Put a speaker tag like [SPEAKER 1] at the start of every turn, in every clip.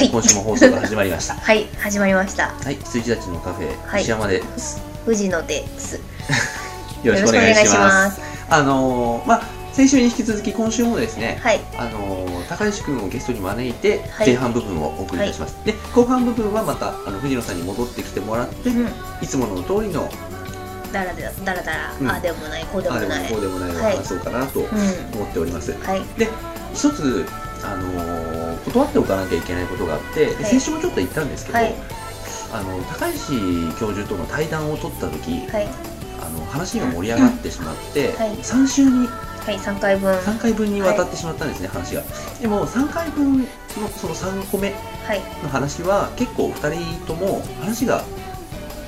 [SPEAKER 1] はい。
[SPEAKER 2] 今週も放送が始まりました。
[SPEAKER 1] はい始まりました。
[SPEAKER 2] はい羊たちのカフェ、
[SPEAKER 1] はい。
[SPEAKER 2] 石山です。
[SPEAKER 1] 藤野で す。
[SPEAKER 2] よろしくお願いします。
[SPEAKER 1] す。
[SPEAKER 2] あのーまあ先週に引き続き今週もですね、
[SPEAKER 1] はい。
[SPEAKER 2] あのー高石君をゲストに招いて
[SPEAKER 1] はい。
[SPEAKER 2] 前半部分をお送りいたします、で後半部分はまたあの藤野さんに戻ってきてもらって、
[SPEAKER 1] うん。
[SPEAKER 2] いつもの通りの
[SPEAKER 1] だらだらだらだら、
[SPEAKER 2] うん。
[SPEAKER 1] ああでもないこうでもない。
[SPEAKER 2] こうでもないを
[SPEAKER 1] はい。
[SPEAKER 2] 話そうかなと
[SPEAKER 1] うん。
[SPEAKER 2] 思っております、
[SPEAKER 1] はい。
[SPEAKER 2] で一つ、あのー断っておかなきゃいけないことがあって、で
[SPEAKER 1] はい。
[SPEAKER 2] 先週もちょっと言ったんですけど、
[SPEAKER 1] はい。
[SPEAKER 2] あの高石教授との対談を取った時、
[SPEAKER 1] はい。
[SPEAKER 2] あの話が盛り上がってしまって、
[SPEAKER 1] はい。
[SPEAKER 2] 3週に
[SPEAKER 1] はい3回分。は
[SPEAKER 2] 3回分にわたってしまったんですね、話が。でも3回分のその3個目
[SPEAKER 1] い。
[SPEAKER 2] の話は結構2人とも話が、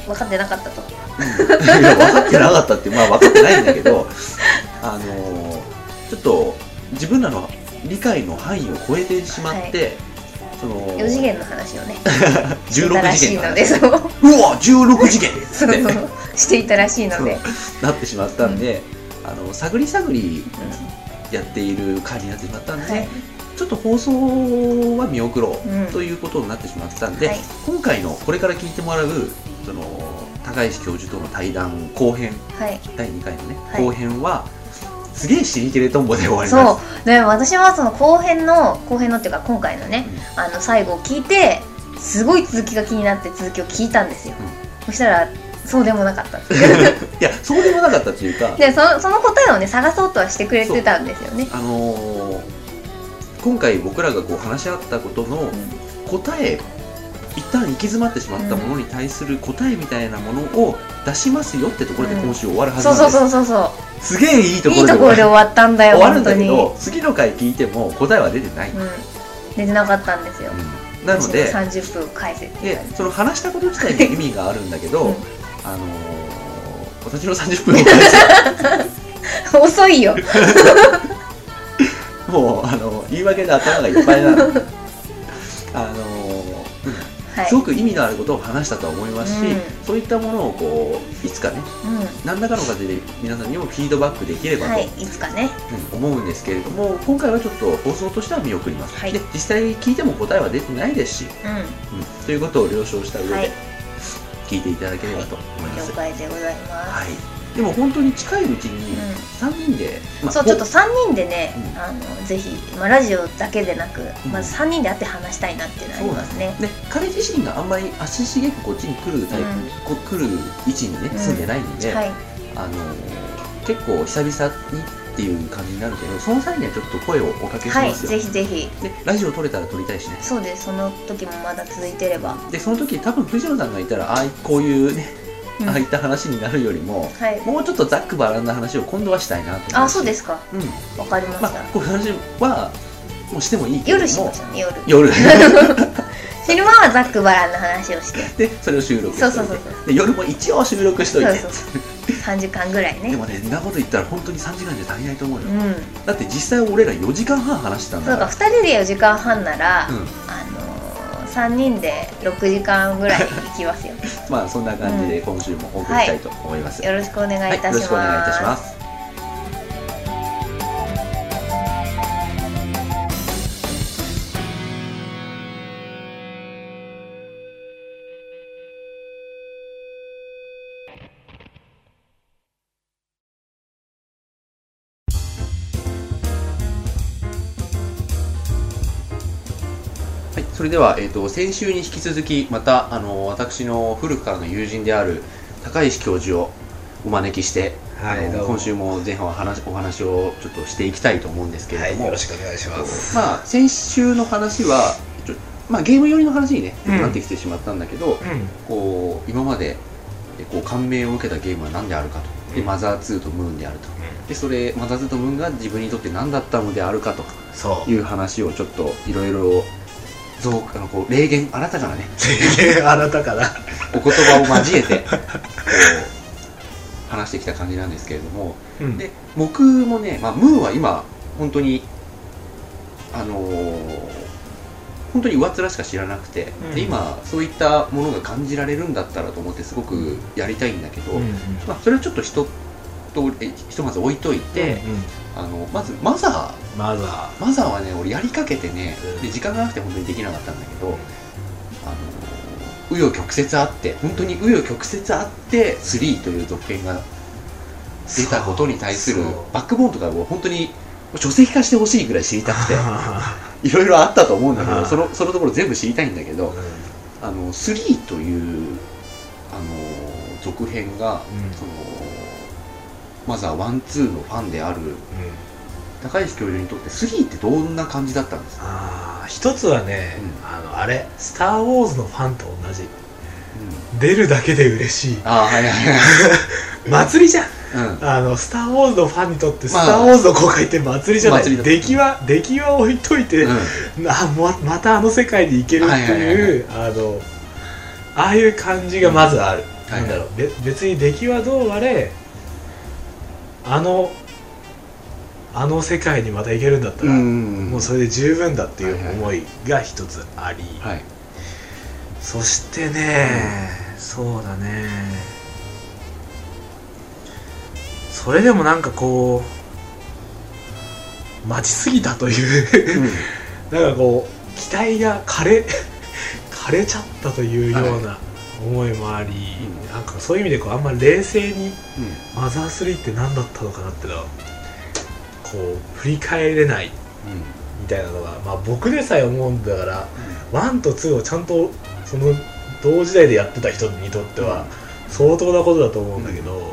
[SPEAKER 1] 分かってなかったと。
[SPEAKER 2] 分かってなかったってまあ分かってないんだけどあのーちょっと自分らの理解の範囲を超えてしまって、その
[SPEAKER 1] 4次元の話をね。
[SPEAKER 2] 16
[SPEAKER 1] らしい
[SPEAKER 2] 次元
[SPEAKER 1] でそう。
[SPEAKER 2] うわ16次元。っつって
[SPEAKER 1] そうそう。していたらしいので。
[SPEAKER 2] なってしまったんで、あの探り探りやっている回になってしまったんで、
[SPEAKER 1] はい。
[SPEAKER 2] ちょっと放送は見送ろう、
[SPEAKER 1] うん。
[SPEAKER 2] ということになってしまったんで、
[SPEAKER 1] はい。
[SPEAKER 2] 今回のこれから聞いてもらうその高石教授との対談後編
[SPEAKER 1] はい。
[SPEAKER 2] 第2回のね、
[SPEAKER 1] はい。
[SPEAKER 2] 後編はすげえシリケレトンボで終わり
[SPEAKER 1] そ
[SPEAKER 2] ます。
[SPEAKER 1] う。で私はその後編の後編のっていうか今回のね、あの最後を聞いてすごい続きが気になって続きを聞いたんですよ、そしたらそうでもなかった
[SPEAKER 2] いやそうでもなかったっていうか
[SPEAKER 1] でそのその答えをね探そうとはしてくれてたんですよね。
[SPEAKER 2] あのー今回僕らがこう話し合ったことの答え一旦行き詰まってしまったものに対する答えみたいなものを出しますよってところで今週終わるはずなんです、
[SPEAKER 1] そうそうそうそ
[SPEAKER 2] すげえいいと
[SPEAKER 1] う
[SPEAKER 2] ころで
[SPEAKER 1] 終わったんだよ
[SPEAKER 2] 終わるんだけど次の回聞いても答えは出てない、
[SPEAKER 1] うん。出てなかったんですよ、
[SPEAKER 2] うん。なので
[SPEAKER 1] 私も30分返せっ
[SPEAKER 2] でその話したこと自体に意味があるんだけど、
[SPEAKER 1] うん
[SPEAKER 2] あのー私の30分を返せ。
[SPEAKER 1] 遅いよ。
[SPEAKER 2] もうあの言い訳で頭がいっぱいなの。あのー
[SPEAKER 1] はい。
[SPEAKER 2] すごく意味のあることを話したとは思いますし、
[SPEAKER 1] うん。
[SPEAKER 2] そういったものをこういつかね
[SPEAKER 1] う
[SPEAKER 2] 何らかの形で皆さんにもフィードバックできればと、
[SPEAKER 1] んはいいつかね。
[SPEAKER 2] うん思うんですけれども今回はちょっと放送としては見送ります、
[SPEAKER 1] はい。
[SPEAKER 2] で実際聞いても答えは出てないですし、
[SPEAKER 1] う
[SPEAKER 2] うん、ということを了承した上で、
[SPEAKER 1] はい。
[SPEAKER 2] 聞いていただければと思い
[SPEAKER 1] ん
[SPEAKER 2] ます、
[SPEAKER 1] 了解でございます、
[SPEAKER 2] はい、でも本当に近いうちに
[SPEAKER 1] うん。
[SPEAKER 2] 3人で、まあ
[SPEAKER 1] そうちょっと3人でね、
[SPEAKER 2] うん。
[SPEAKER 1] あのぜひ、まあ、ラジオだけでなく、
[SPEAKER 2] うん。
[SPEAKER 1] まず3人で会って話したいなっていうのはありますね。
[SPEAKER 2] で彼自身があんまり足しげくこっちに来るタイプ、
[SPEAKER 1] うん。
[SPEAKER 2] こ来る位置にね
[SPEAKER 1] うん。
[SPEAKER 2] 住んでないんで、
[SPEAKER 1] はい。
[SPEAKER 2] あの結構久々にっていう感じになるけどその際にはちょっと声をおかけし
[SPEAKER 1] はい
[SPEAKER 2] ますよ、
[SPEAKER 1] ぜひぜひ。
[SPEAKER 2] でラジオ撮れたら撮りたいしね。
[SPEAKER 1] そうですその時もまだ続いてれば、
[SPEAKER 2] でその時多分藤野さんがいたらああいこういうね、
[SPEAKER 1] うん
[SPEAKER 2] ああいった話になるよりも
[SPEAKER 1] はい。
[SPEAKER 2] もうちょっとざっくばらんな話を今度はしたいなと思い
[SPEAKER 1] あ
[SPEAKER 2] ます
[SPEAKER 1] そうですか。
[SPEAKER 2] うん。
[SPEAKER 1] わかりました、
[SPEAKER 2] まあこういう話はもうしてもいいけれど。も
[SPEAKER 1] 夜しましょうね夜。
[SPEAKER 2] 夜。
[SPEAKER 1] 昼間はざっくばらんな話をして。
[SPEAKER 2] でそれを収録
[SPEAKER 1] そうそうそう
[SPEAKER 2] で夜も一応収録しといて。
[SPEAKER 1] そうそう3時間ぐらいね。
[SPEAKER 2] でもねんなこと言ったら本当に3時間じゃ足りないと思うよ、
[SPEAKER 1] うん。
[SPEAKER 2] だって実際俺ら4時間半話してたん
[SPEAKER 1] そうか
[SPEAKER 2] だか
[SPEAKER 1] 2人で4時間半なら、
[SPEAKER 2] ら、
[SPEAKER 1] あのー、3人で6時間ぐらい行きますよ。
[SPEAKER 2] うん、まあそんな感じで今週もお送りしたいと思います、
[SPEAKER 1] よろしくお願いいたします、
[SPEAKER 2] よろしくお願いいたしますそれでは、えー、と先週に引き続きまたあの私の古くからの友人である高石教授をお招きして、
[SPEAKER 3] はい
[SPEAKER 2] 今週も前半は話お話をちょっとしていきたいと思うんですけれども、
[SPEAKER 3] はい、よろしくお願いします。
[SPEAKER 2] まあ、先週の話はちょ、まあ、ゲーム寄りの話に、ね、
[SPEAKER 3] うん。
[SPEAKER 2] なってきてしまったんだけど、こう今までえこう感銘を受けたゲームは何であるかと。で
[SPEAKER 3] うん。
[SPEAKER 2] マザー2とムーンであると。でそれマザー2とムーンが自分にとって何だったのであるかと。いう話をちょっといろいろ増あのこう霊言あなたからね。
[SPEAKER 3] 全然あなたから。
[SPEAKER 2] お言葉を交えてこう話してきた感じなんですけれども。
[SPEAKER 3] うん。
[SPEAKER 2] で僕もね、まあ、ムーンは今本当にあのー本当に上っ面しか知らなくて、
[SPEAKER 3] うん。
[SPEAKER 2] で今そういったものが感じられるんだったらと思ってすごくやりたいんだけど、
[SPEAKER 3] うんうん
[SPEAKER 2] まあ、それをちょっとひとひとまず置いといて、あのまずマザ
[SPEAKER 3] まだ
[SPEAKER 2] ー。マザーはね俺やりかけてね、
[SPEAKER 3] うん。
[SPEAKER 2] で時間がなくて本当にできなかったんだけど、あの紆余曲折あって本当に紆余曲折あって3という続編が出たことに対するバックボーンとかを本当に書籍化してほしいぐらい知りたくて
[SPEAKER 3] あ
[SPEAKER 2] いろいろあったと思うんだけどそのそのところ全部知りたいんだけど、あの3というあの続編が、
[SPEAKER 3] うん。
[SPEAKER 2] そのまずはワンツーのファンである
[SPEAKER 3] うん
[SPEAKER 2] 高石教授にとって3ってどんな感じだったんですか、
[SPEAKER 3] ああ一つはね、
[SPEAKER 2] う
[SPEAKER 3] あのあれ「スター・ウォーズ」のファンと同じ。出るだけで嬉しい。
[SPEAKER 2] ああはいはいはい、
[SPEAKER 3] 祭りじゃん。
[SPEAKER 2] うん、
[SPEAKER 3] あの「スター・ウォーズ」のファンにとって「ス
[SPEAKER 2] まあ。
[SPEAKER 3] ター・ウォーズ」の公開って祭りじゃない、
[SPEAKER 2] 祭りだ
[SPEAKER 3] 出来は出来は置いといて、
[SPEAKER 2] うん。
[SPEAKER 3] あままたあの世界に行けるっていうあのああいう感じがまずある、
[SPEAKER 2] はい。
[SPEAKER 3] なんだろう。べ別に出来はどうあれあのあの世界にまた行けるんだったら、
[SPEAKER 2] うん
[SPEAKER 3] もうそれで十分だっていう
[SPEAKER 2] はいはい。
[SPEAKER 3] 思いが一つあり、
[SPEAKER 2] はい。
[SPEAKER 3] そしてね、そうだね。それでもなんかこう待ちすぎたという なんかこう期待が枯れ 枯れちゃったというような思いもあり、
[SPEAKER 2] うん。
[SPEAKER 3] なんかそういう意味でこうあんま冷静に
[SPEAKER 2] うん。
[SPEAKER 3] マザー3って何だったのかなってのはこう振り返れないみたいなのが、まあ、僕でさえ思うんだから1と2をちゃんとその同時代でやってた人にとっては相当なことだと思うんだけど、うん、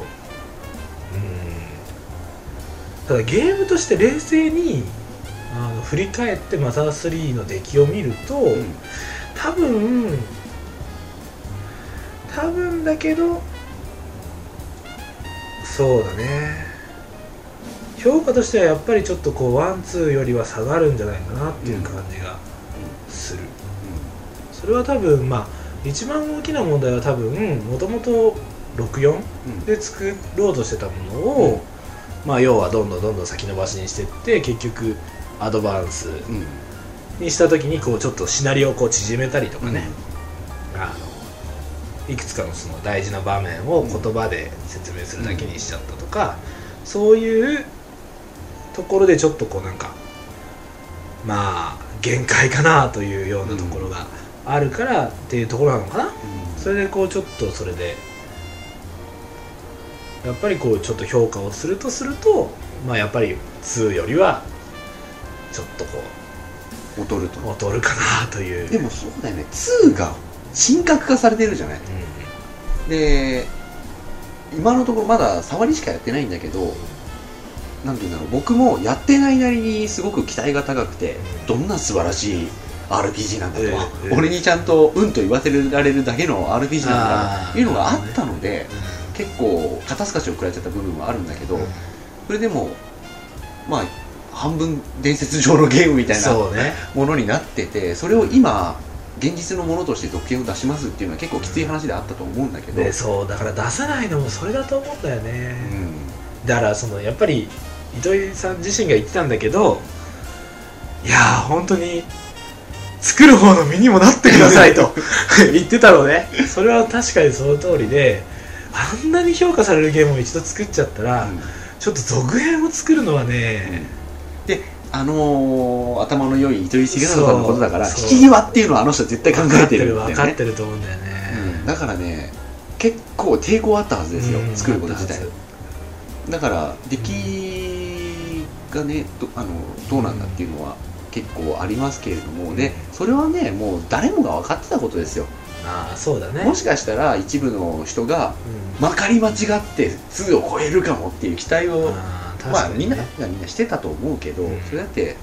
[SPEAKER 3] ただゲームとして冷静にあの振り返ってマザー3の出来を見ると、
[SPEAKER 2] うんうん。
[SPEAKER 3] 多分多分だけどそうだね評価としてはやっぱりちょっとこうワンツーよりは下がるんじゃないかなっていう感じがする、それは多分まあ一番大きな問題は多分もともと64
[SPEAKER 2] うん。
[SPEAKER 3] で作ろうとしてたものを、まあ要はどんどんどんどん先延ばしにしていって結局アドバンスにした時にこうちょっとシナリオをこう縮めたりとかね、あのいくつかのその大事な場面を言葉で説明するだけにしちゃったとか、そういうところでちょっとこうなんかまあ限界かなというようなところがあるからっていうところなのかな、
[SPEAKER 2] うん。
[SPEAKER 3] それでこうちょっとそれでやっぱりこうちょっと評価をするとするとまあやっぱり2よりはちょっとこ
[SPEAKER 2] 劣ると。
[SPEAKER 3] う劣るかなという。
[SPEAKER 2] でもそうだよね。2が神格化されてるじゃない。で今のところまだ触りしかやってないんだけどなんていうんだろう僕もやってないなりにすごく期待が高くてどんな素晴らしい RPG なんだと、
[SPEAKER 3] ええ
[SPEAKER 2] 俺にちゃんとうんと言わせられるだけの RPG なんだというのがあったので結構肩透かしを食らっちゃった部分はあるんだけど、それでもまあ半分伝説上のゲームみたいな ものになっててそれを今現実のものとして続編を出しますっていうのは結構きつい話であったと思うんだけど、
[SPEAKER 3] でそうだから出さないのもそれだと思うんだよね、
[SPEAKER 2] うん。
[SPEAKER 3] だからそのやっぱり糸井さん自身が言ってたんだけどいやー本当に作る方の身にもなってくださいと 言ってたのね。それは確かにその通りであんなに評価されるゲームを一度作っちゃったら、
[SPEAKER 2] うん。
[SPEAKER 3] ちょっと続編を作るのはね、
[SPEAKER 2] であのー頭の良い糸井重里さんのことだから引き際っていうのはあの人は絶対考えてるね。
[SPEAKER 3] 分かってると思うんだよね、
[SPEAKER 2] うん。だからね結構抵抗あったはずですよ、
[SPEAKER 3] うん。
[SPEAKER 2] 作ること自体。だから出来がねどあのどうなんだっていうのは結構ありますけれども、でそれはねもう誰もが分かってたことですよ。
[SPEAKER 3] ああそうだね。
[SPEAKER 2] もしかしたら一部の人が
[SPEAKER 3] うん。
[SPEAKER 2] まかり間違って2を超えるかもっていう期待を
[SPEAKER 3] あー確
[SPEAKER 2] まあみんながみんなしてたと思うけど、
[SPEAKER 3] うん。
[SPEAKER 2] それだって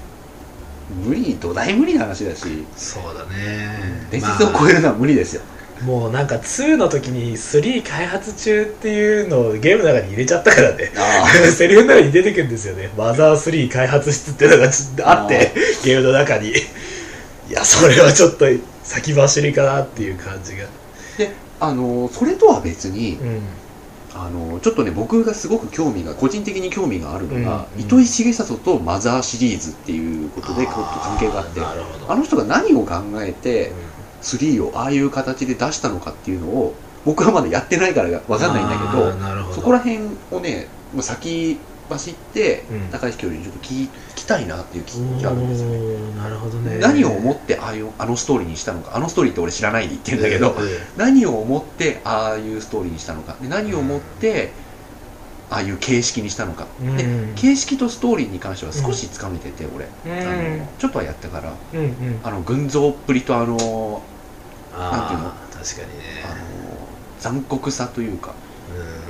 [SPEAKER 2] 無理土台無理な話だし。
[SPEAKER 3] そうだね。
[SPEAKER 2] 伝説を超えるのは無理ですよ、
[SPEAKER 3] もうなんか2の時に3開発中っていうのをゲームの中に入れちゃったからね。
[SPEAKER 2] あ
[SPEAKER 3] セリフの中に出てくるんですよね。マザー3開発室っていうのがあってゲームの中に。いやそれはちょっと先走りかなっていう感じが。
[SPEAKER 2] であのそれとは別に、
[SPEAKER 3] うん。
[SPEAKER 2] あのちょっとね僕がすごく興味が個人的に興味があるのが、
[SPEAKER 3] うん
[SPEAKER 2] 糸井重里とマザーシリーズっていうことでちょっと関係があってあの人が何を考えて3をああいう形で出したのかっていうのを僕はまだやってないから分かんないんだけどそこら辺をねもう先走って、
[SPEAKER 3] うん。
[SPEAKER 2] 高橋教授にちょっと聞きたいなっていう気があるんですよね。
[SPEAKER 3] なるほどね。
[SPEAKER 2] 何を思ってああいうあのストーリーにしたのか。あのストーリーって俺知らないで言ってるんだけど、
[SPEAKER 3] うん
[SPEAKER 2] 何を思ってああいうストーリーにしたのか。で何を思ってああいう形式にしたのか、
[SPEAKER 3] うん。
[SPEAKER 2] で形式とストーリーに関しては少しつかめてて俺、
[SPEAKER 3] うん。
[SPEAKER 2] あのちょっとはやったから。
[SPEAKER 3] うんうん。
[SPEAKER 2] あの群像っぷりとあのなんていうの？
[SPEAKER 3] 確かにね
[SPEAKER 2] あの残酷さというか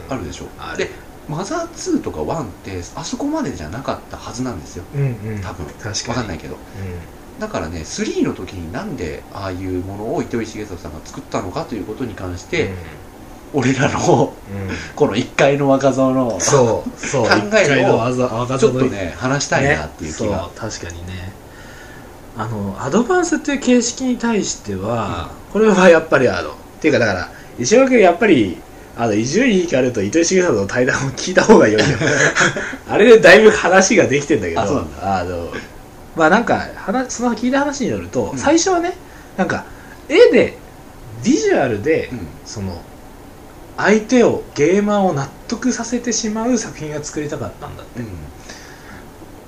[SPEAKER 3] うん。
[SPEAKER 2] あるでしょ？
[SPEAKER 3] ある。
[SPEAKER 2] でマザー2とか1ってあそこまでじゃなかったはずなんですよ。
[SPEAKER 3] うんうん。
[SPEAKER 2] 多分。
[SPEAKER 3] 確かに。
[SPEAKER 2] わかんないけど。だからね3の時になんでああいうものを糸井重里さんが作ったのかということに関して、俺らの
[SPEAKER 3] うん。うん
[SPEAKER 2] この1階の若造の
[SPEAKER 3] そうそう。
[SPEAKER 2] 考えをちょっとね話したいなっていう気
[SPEAKER 3] ね
[SPEAKER 2] が、
[SPEAKER 3] そう確かにねあのアドバンスっていう形式に対しては、これはやっぱりあのっていうかだから石岡君やっぱりあの伊集院光と糸井重里の対談を聞いた方が良いよ あれでだいぶ話ができてんだけど
[SPEAKER 2] あ
[SPEAKER 3] のまあなんか話その聞いた話によると、
[SPEAKER 2] うん。
[SPEAKER 3] 最初はねなんか絵でビジュアルで、
[SPEAKER 2] うん。
[SPEAKER 3] その相手をゲーマーを納得させてしまう作品が作りたかったんだって、
[SPEAKER 2] うん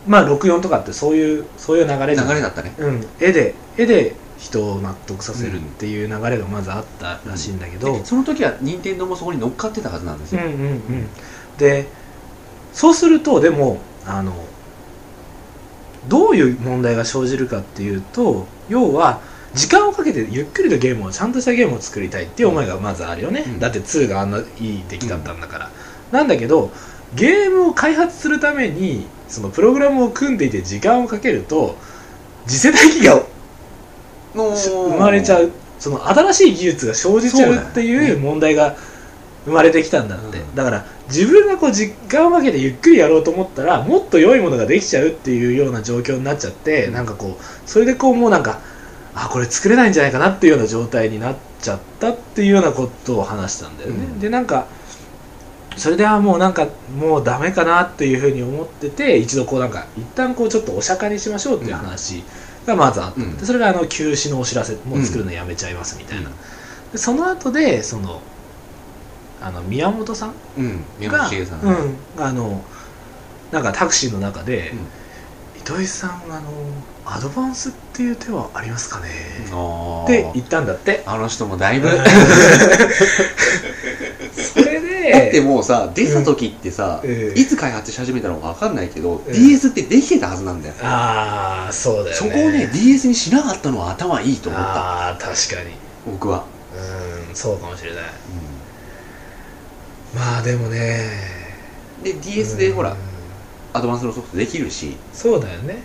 [SPEAKER 3] まあ64とかってそういうそういう流れ
[SPEAKER 2] 流れだったね。
[SPEAKER 3] うん、絵で絵で人を納得させるっていう流れがまずあったらしいんだけど、
[SPEAKER 2] でその時は任天堂もそこに乗っかってたはずなんですよ、
[SPEAKER 3] うんうんうん。でそうするとでもあのどういう問題が生じるかっていうと要は時間をかけてゆっくりとゲームをちゃんとしたゲームを作りたいっていう思いがまずあるよね、
[SPEAKER 2] うん。
[SPEAKER 3] だって2があんないい出来だったんだから、なんだけどゲームを開発するためにそのプログラムを組んでいて時間をかけると次世代機が生まれちゃう。その新しい技術が生じちゃうっていう問題が生まれてきたんだって、
[SPEAKER 2] うん。
[SPEAKER 3] だから自分がこう時間をかけてゆっくりやろうと思ったらもっと良いものができちゃうっていうような状況になっちゃって、
[SPEAKER 2] うん。
[SPEAKER 3] なんかこうそれでこうもうなんかあこれ作れないんじゃないかなっていうような状態になっちゃったっていうようなことを話したんだよね、
[SPEAKER 2] うん。
[SPEAKER 3] でなんかそれではもうなんかもうダメかなっていうふうに思ってて一度こうなんか一旦こうちょっとお釈迦にしましょうっていう話がまずあった、
[SPEAKER 2] うん。
[SPEAKER 3] でそれがあの休止のお知らせもう作るのやめちゃいますみたいな、でその後でそのあの宮本さん
[SPEAKER 2] うん。宮
[SPEAKER 3] が
[SPEAKER 2] 本茂さん、
[SPEAKER 3] うん、あのなんかタクシーの中で
[SPEAKER 2] うん「
[SPEAKER 3] 糸井さんあのアドバンスっていう手はありますかね?」って言ったんだって。
[SPEAKER 2] あの人もだいぶ、
[SPEAKER 3] う ん
[SPEAKER 2] だって
[SPEAKER 3] で
[SPEAKER 2] もうさ出た時ってさ、
[SPEAKER 3] うん
[SPEAKER 2] いつ開発し始めたのか分かんないけど、
[SPEAKER 3] ん
[SPEAKER 2] DS ってできてたはずなんだよ、
[SPEAKER 3] ああそうだよね。
[SPEAKER 2] そこをね DS にしなかったのは頭いいと思った。
[SPEAKER 3] ああ確かに。
[SPEAKER 2] 僕は、
[SPEAKER 3] うんそうかもしれない。まあでもね。
[SPEAKER 2] で DS でほら、
[SPEAKER 3] うん。
[SPEAKER 2] アドバンスのソフトできるし。
[SPEAKER 3] そうだよね。うん。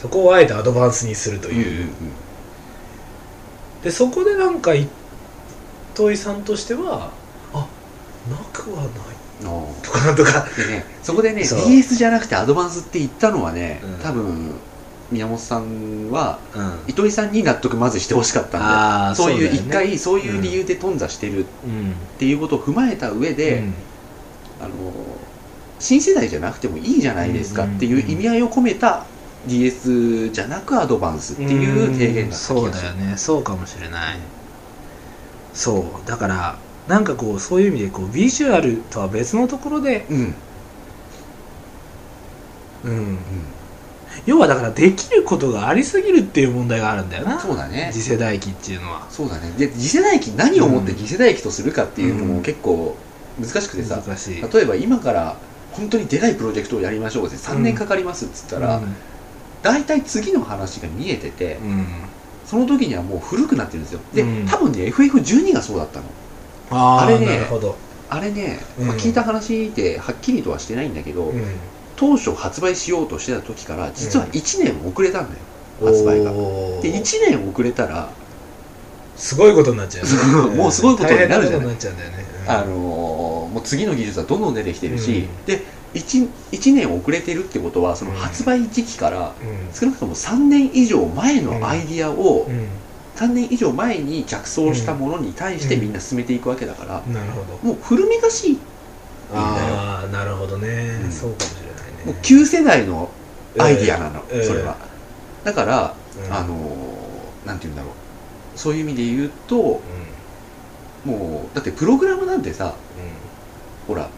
[SPEAKER 3] そこをあえてアドバンスにするという、でそこでなんか糸井さんとしてはあなくはない。とかなんとか。
[SPEAKER 2] でねそこでね DS じゃなくてアドバンスって言ったのはね、
[SPEAKER 3] うん。
[SPEAKER 2] 多分宮本さんは
[SPEAKER 3] うん。
[SPEAKER 2] 糸井さんに納得まずしてほしかったんでそういう
[SPEAKER 3] そうだよね。
[SPEAKER 2] 一回そういう理由で頓挫してるっ
[SPEAKER 3] うん。
[SPEAKER 2] ていうことを踏まえた上で、
[SPEAKER 3] うん。
[SPEAKER 2] あの新世代じゃなくてもいいじゃないですかっていう意味合いを込めた DS じゃなくアドバンスっていう提言だった気
[SPEAKER 3] そう
[SPEAKER 2] がする
[SPEAKER 3] だよね。そうかもしれないそう。だからなんかこうそういう意味でこうビジュアルとは別のところで、
[SPEAKER 2] うん、
[SPEAKER 3] うん、要はだからできることがありすぎるっていう問題があるんだよな。
[SPEAKER 2] そうだね。
[SPEAKER 3] 次世代機っていうのは。
[SPEAKER 2] そうだね。で次世代機何をもって
[SPEAKER 3] うん。
[SPEAKER 2] 次世代機とするかっていうの
[SPEAKER 3] うん。
[SPEAKER 2] も結構難しくてさ、
[SPEAKER 3] 難しい。
[SPEAKER 2] 例えば今から本当にでかいプロジェクトをやりましょうって3年かかりますっつったら、大体次の話が見えてて、
[SPEAKER 3] うん、うん
[SPEAKER 2] その時にはもう古くなってるんですよ。で、
[SPEAKER 3] うん。
[SPEAKER 2] 多分ね FF12 がそうだったの。
[SPEAKER 3] あ
[SPEAKER 2] れねあれね、
[SPEAKER 3] うん。
[SPEAKER 2] まあ、聞いた話ではっきりとはしてないんだけど、
[SPEAKER 3] うん、
[SPEAKER 2] 当初発売しようとしてた時から実は1年遅れたんだよ、発売が。で1年遅れたら、
[SPEAKER 3] すごいことになっちゃう
[SPEAKER 2] そう もうすごいことになるじゃない。あのーもう次の技術はどんどん出てきてるし、
[SPEAKER 3] うん。
[SPEAKER 2] で 1, 1年遅れてるってことはその発売時期から
[SPEAKER 3] うん。
[SPEAKER 2] 少なくとも3年以上前のアイディアを
[SPEAKER 3] うん。
[SPEAKER 2] 3年以上前に着想したものに対してみんな進めていくわけだから、
[SPEAKER 3] なるほど。
[SPEAKER 2] もう古めかしい
[SPEAKER 3] ああなるほどね、
[SPEAKER 2] うん。
[SPEAKER 3] そうかもしれないね。
[SPEAKER 2] もう旧世代のアイディアなの、
[SPEAKER 3] うん。
[SPEAKER 2] それは。だから、
[SPEAKER 3] うん。
[SPEAKER 2] あのーなんて言うんだろう。そういう意味で言うと
[SPEAKER 3] うん。
[SPEAKER 2] もうだってプログラムなんてさほら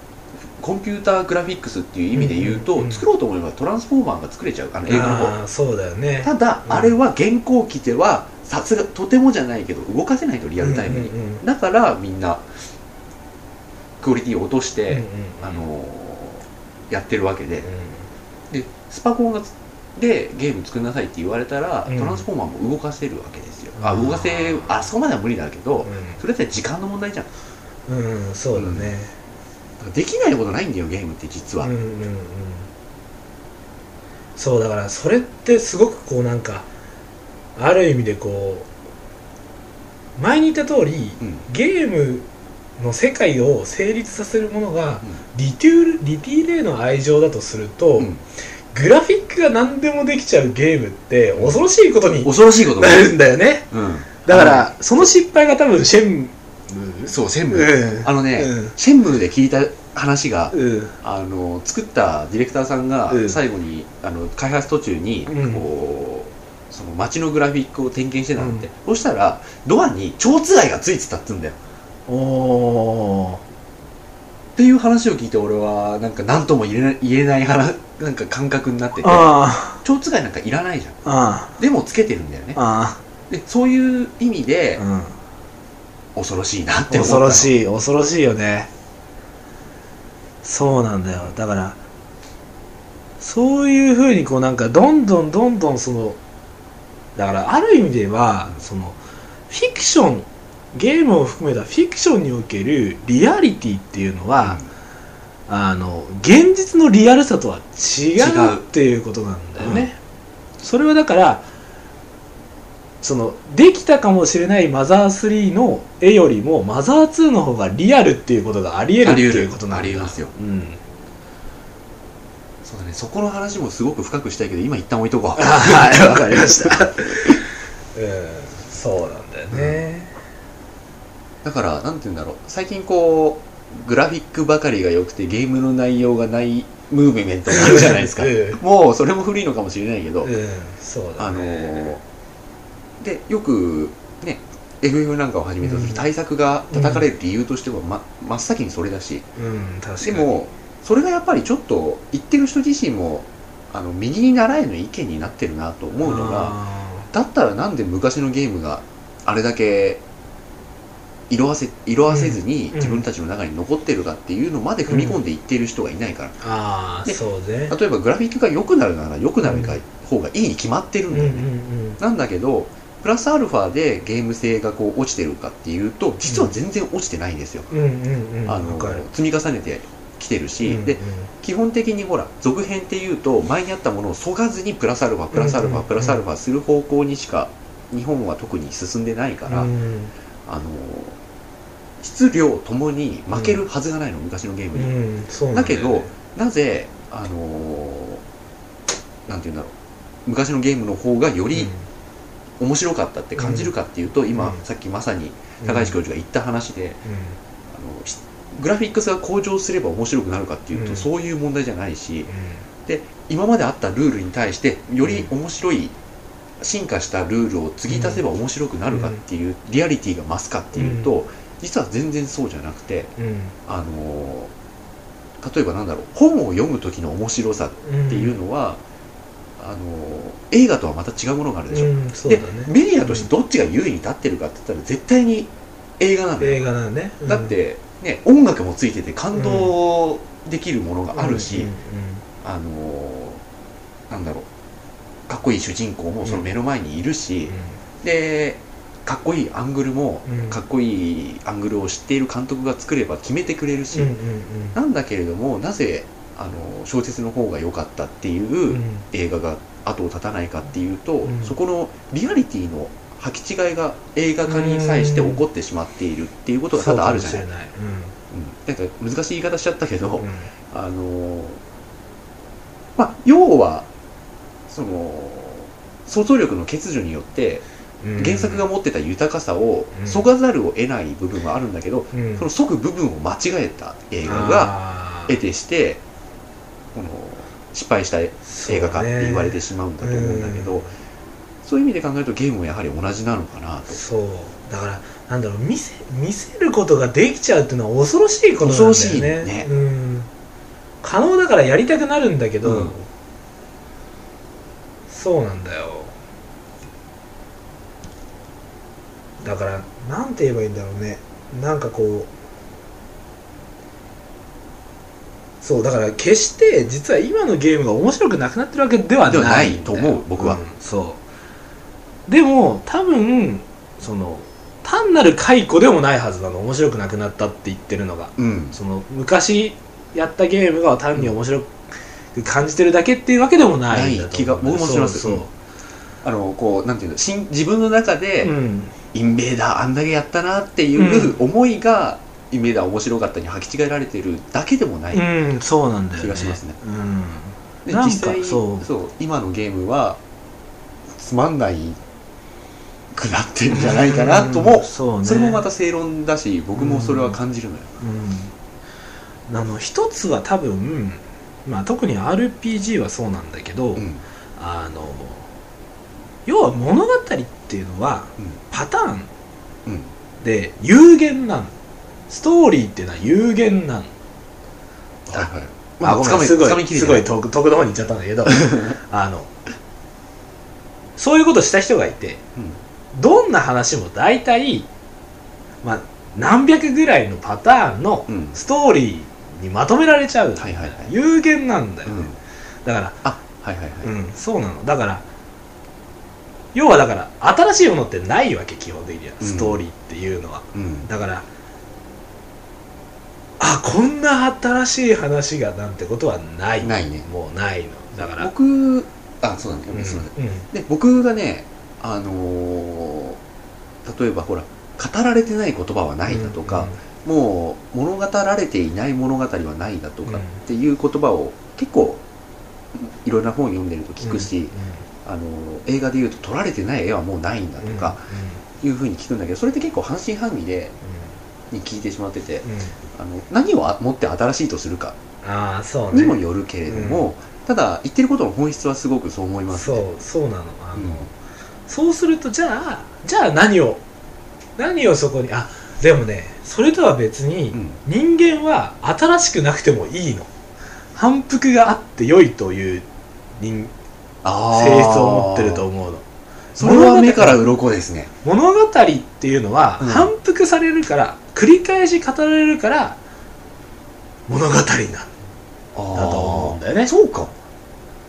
[SPEAKER 2] コンピューターグラフィックスっていう意味で言うと、
[SPEAKER 3] うんうんうん
[SPEAKER 2] 作ろうと思えばトランスフォーマーが作れちゃうあの映画の。方
[SPEAKER 3] ああそうだよね。
[SPEAKER 2] ただ、
[SPEAKER 3] うん。
[SPEAKER 2] あれは現行機ではさすがとてもじゃないけど動かせないとリアルタイムに、
[SPEAKER 3] うんうんうん
[SPEAKER 2] だからみんなクオリティを落として、
[SPEAKER 3] うんうん
[SPEAKER 2] あのやってるわけで。
[SPEAKER 3] う
[SPEAKER 2] でスパコンがつでゲーム作りなさいって言われたら、
[SPEAKER 3] うん。
[SPEAKER 2] トランスフォーマーも動かせるわけですよ、あ
[SPEAKER 3] あー
[SPEAKER 2] 動かせあそこまでは無理だけど、
[SPEAKER 3] ん。
[SPEAKER 2] それって時間の問題じゃん。
[SPEAKER 3] うん、うん、そうだね、
[SPEAKER 2] らできないことないんだよゲームって実は、
[SPEAKER 3] うんうんうん。そうだからそれってすごくこうなんかある意味でこう前に言った通り
[SPEAKER 2] うん。
[SPEAKER 3] ゲームの世界を成立させるものがリテューリティレイの愛情だとすると、
[SPEAKER 2] うん。
[SPEAKER 3] グラフィックが何でもできちゃうゲームって恐ろしいことに
[SPEAKER 2] 恐ろしいこと
[SPEAKER 3] なるんだよね。
[SPEAKER 2] うん。
[SPEAKER 3] だからその失敗が多分シェンム
[SPEAKER 2] そう専務、
[SPEAKER 3] うん
[SPEAKER 2] あのね、
[SPEAKER 3] うん
[SPEAKER 2] シェンムーで聞いた話が、
[SPEAKER 3] うん
[SPEAKER 2] あの作ったディレクターさんが
[SPEAKER 3] うん
[SPEAKER 2] 最後に、あの開発途中に、
[SPEAKER 3] うん。
[SPEAKER 2] こうその街のグラフィックを点検してたんで、そしたらドアに蝶つがいがついてたって言うんだよ。
[SPEAKER 3] おー。
[SPEAKER 2] っていう話を聞いて俺はなんか何とも言えない言えない話 なんか感覚になってて。
[SPEAKER 3] あ
[SPEAKER 2] 蝶つがいなんかいらないじゃん。でもつけてるんだよね。
[SPEAKER 3] あ
[SPEAKER 2] でそういう意味で
[SPEAKER 3] あ、うん
[SPEAKER 2] 恐ろしいなって思った。
[SPEAKER 3] 恐ろ
[SPEAKER 2] い
[SPEAKER 3] しい恐ろしいよね。そうなんだよ。だからそういうふうにこうなんかどんどんどんどんそのだからある意味ではそのフィクションゲームを含めたフィクションにおけるリアリティっていうのは、あの現実のリアルさとは違
[SPEAKER 2] 違う
[SPEAKER 3] うっていうことなんだよね、それはだからそのできたかもしれないマザー3の絵よりもマザー2の方がリアルっていうことがありえるっていうことなんだ。
[SPEAKER 2] ありえます。よ
[SPEAKER 3] うん、
[SPEAKER 2] そうだね。そこの話もすごく深くしたいけど今一旦置いとこう。
[SPEAKER 3] はいわかりました。うんそうなんだよね。
[SPEAKER 2] だからなんて言うんだろう。最近こうグラフィックばかりが良くてゲームの内容がないムーブメントがあるじゃないですか。
[SPEAKER 3] うん。
[SPEAKER 2] もうそれも古いのかもしれないけど、
[SPEAKER 3] うんそうだ
[SPEAKER 2] あのでよくね FF なんかを始めた時、
[SPEAKER 3] うん。
[SPEAKER 2] 対策が叩かれる理由としては、ま、真っ先にそれだし。でもそれがやっぱりちょっと言ってる人自身もあの右に習えの意見になってるなと思うのが
[SPEAKER 3] あ
[SPEAKER 2] だったらなんで昔のゲームがあれだけ色あせ色あせずに
[SPEAKER 3] うん。
[SPEAKER 2] 自分たちの中に残ってるかっていうのまで踏み込んでいっている人がいないから、
[SPEAKER 3] ーあー
[SPEAKER 2] で
[SPEAKER 3] そうね。
[SPEAKER 2] 例えばグラフィックが良くなるなら良くなるか方がいいに決まってるんだよね、
[SPEAKER 3] うんうんうん。
[SPEAKER 2] なんだけどプラスアルファでゲーム性がこう落ちてるかっていうと実は全然落ちてないんですよ、
[SPEAKER 3] うんうんうん。
[SPEAKER 2] あの積み重ねてきてるし、
[SPEAKER 3] うんうん。
[SPEAKER 2] で基本的にほら続編っていうと前にあったものをそがずにプラスアルファプラスアルファプラスアルファする方向にしか日本は特に進んでないから、
[SPEAKER 3] うん
[SPEAKER 2] あの質量ともに負けるはずがないの、昔のゲームに、だけどなぜあのなんて言うんだろう。昔のゲームの方がより面白かったって感じるかっていうと、今、
[SPEAKER 3] うん。
[SPEAKER 2] さっきまさに
[SPEAKER 3] うん
[SPEAKER 2] 高橋教授が言った話で、あのしグラフィックスが向上すれば面白くなるかっていうと、
[SPEAKER 3] うん。
[SPEAKER 2] そういう問題じゃないし
[SPEAKER 3] う
[SPEAKER 2] で今まであったルールに対してより面白い進化したルールを継ぎ足せば面白くなるかっていう、リアリティが増すかっていうと、実は全然そうじゃなくて
[SPEAKER 3] んうん。
[SPEAKER 2] あの例えばなんだろう本を読む時の面白さっていうのは、あの映画とはまた違うものがあるでしょ、
[SPEAKER 3] うんそう
[SPEAKER 2] でメディアとしてどっちが優位に立ってるかって言ったら絶対に映画なんだよ
[SPEAKER 3] 映画なのね。うん。
[SPEAKER 2] だってね音楽もついてて感動できるものがあるし、
[SPEAKER 3] うんうん
[SPEAKER 2] あのーなんだろう。かっこいい主人公もその目の前にいるし、でかっこいいアングルも、
[SPEAKER 3] うん。
[SPEAKER 2] かっこいいアングルを知っている監督が作れば決めてくれるし、
[SPEAKER 3] うんうん。
[SPEAKER 2] なんだけれどもなぜあの小説の方が良かったっていう
[SPEAKER 3] うん。うん
[SPEAKER 2] 映画が後を絶たないかっていうと、
[SPEAKER 3] うん。
[SPEAKER 2] そこのリアリティの履き違いが映画化に際して起こってしまっているっていうことが多々あるじゃない。なんか難しい言い方しちゃったけど、
[SPEAKER 3] れない
[SPEAKER 2] あのまあ要はその想像力の欠如によって
[SPEAKER 3] うん。うん
[SPEAKER 2] 原作が持ってた豊かさを
[SPEAKER 3] うん。
[SPEAKER 2] そがざるを得ない部分はあるんだけど、
[SPEAKER 3] うん。
[SPEAKER 2] その即部分を間違えた映画が
[SPEAKER 3] が
[SPEAKER 2] 得てしてこの失敗した映画化って言われてしまうんだと思うんだけど、そういう意味で考えるとゲームもやはり同じなのかなと。
[SPEAKER 3] そう。だからなんだろう見せ見せることができちゃうっていうのは恐ろしいことなんだよね。
[SPEAKER 2] 恐ろしいね。
[SPEAKER 3] うん。可能だからやりたくなるんだけど、
[SPEAKER 2] うん。
[SPEAKER 3] そうなんだよ。だからなんて言えばいいんだろうね。なんかこうそうだから決して実は今のゲームが面白くなくなってるわけではない
[SPEAKER 2] ではないと思う僕は。
[SPEAKER 3] ん。そう。でも多分その単なる解雇でもないはずなの。面白くなくなったって言ってるのが。
[SPEAKER 2] うん。
[SPEAKER 3] その昔やったゲームが単に面白く感じてるだけっていうわけでもない
[SPEAKER 2] ない気が僕もします。
[SPEAKER 3] そう
[SPEAKER 2] あのこうなんていうのしん自分の中で、
[SPEAKER 3] うん、
[SPEAKER 2] インベーダーあんだけやったなっていう思いが、インベーダー面白かったに履き違えられてるだけでもない、
[SPEAKER 3] うん、そうなんだよね。
[SPEAKER 2] 気がしますね。
[SPEAKER 3] うん。
[SPEAKER 2] で実際
[SPEAKER 3] そう。
[SPEAKER 2] 今のゲームはつまんないくなってるんじゃないかなとも、
[SPEAKER 3] うんそうね。
[SPEAKER 2] それもまた正論だし僕もそれは感じるのよ、
[SPEAKER 3] うん、あの一つは多分、まあ、特に RPG はそうなんだけど、
[SPEAKER 2] うん。
[SPEAKER 3] あの要は物語っていうのはパターン
[SPEAKER 2] うん。
[SPEAKER 3] で有限なのストーリーっていうのは有限なの
[SPEAKER 2] はいはい。
[SPEAKER 3] まあ、すごいすごい遠く遠くの方に行っちゃったんだけど あのそういうことした人がいてどんな話も大体、まあ、何百ぐらいのパターンの
[SPEAKER 2] うんうん。
[SPEAKER 3] ストーリーにまとめられちゃう、
[SPEAKER 2] はいはいはい。
[SPEAKER 3] 有限なんだよね、
[SPEAKER 2] うん。
[SPEAKER 3] だから、
[SPEAKER 2] あはいはいはい、
[SPEAKER 3] うん、そうなの。だから要はだから新しいものってないわけ基本的には。
[SPEAKER 2] うん。
[SPEAKER 3] ストーリーっていうのは、
[SPEAKER 2] うん。
[SPEAKER 3] だからあこんな新しい話がなんてことはない。
[SPEAKER 2] ないね。
[SPEAKER 3] もうないの。だから。
[SPEAKER 2] 僕あそうだね、
[SPEAKER 3] うん
[SPEAKER 2] すいません
[SPEAKER 3] うん。
[SPEAKER 2] で僕がねあのー例えばほら語られてない言葉はないだとか、もう物語られていない物語はないだとかっていう言葉を結構いろんな本読んでると聞くし、あの映画でいうと撮られてない絵はもうないんだとかいうふうに聞くんだけどそれって結構半信半疑でに聞いてしまっててあの何をもって新しいとするか
[SPEAKER 3] ああそうね。
[SPEAKER 2] にもよるけれども、ただ言ってることの本質はすごくそう思いますね。
[SPEAKER 3] そうそうなの。あの、
[SPEAKER 2] うん。
[SPEAKER 3] そうするとじゃあじゃあ何を何をそこにあでもねそれとは別に、
[SPEAKER 2] うん。
[SPEAKER 3] 人間は新しくなくてもいいの。反復があって良いという人性質を持ってると思うの。
[SPEAKER 2] それは目から鱗ですね。
[SPEAKER 3] 物語っていうのは
[SPEAKER 2] うん。
[SPEAKER 3] 反復されるから、繰り返し語られるから物語になる。だと思うんだよね。
[SPEAKER 2] そうか。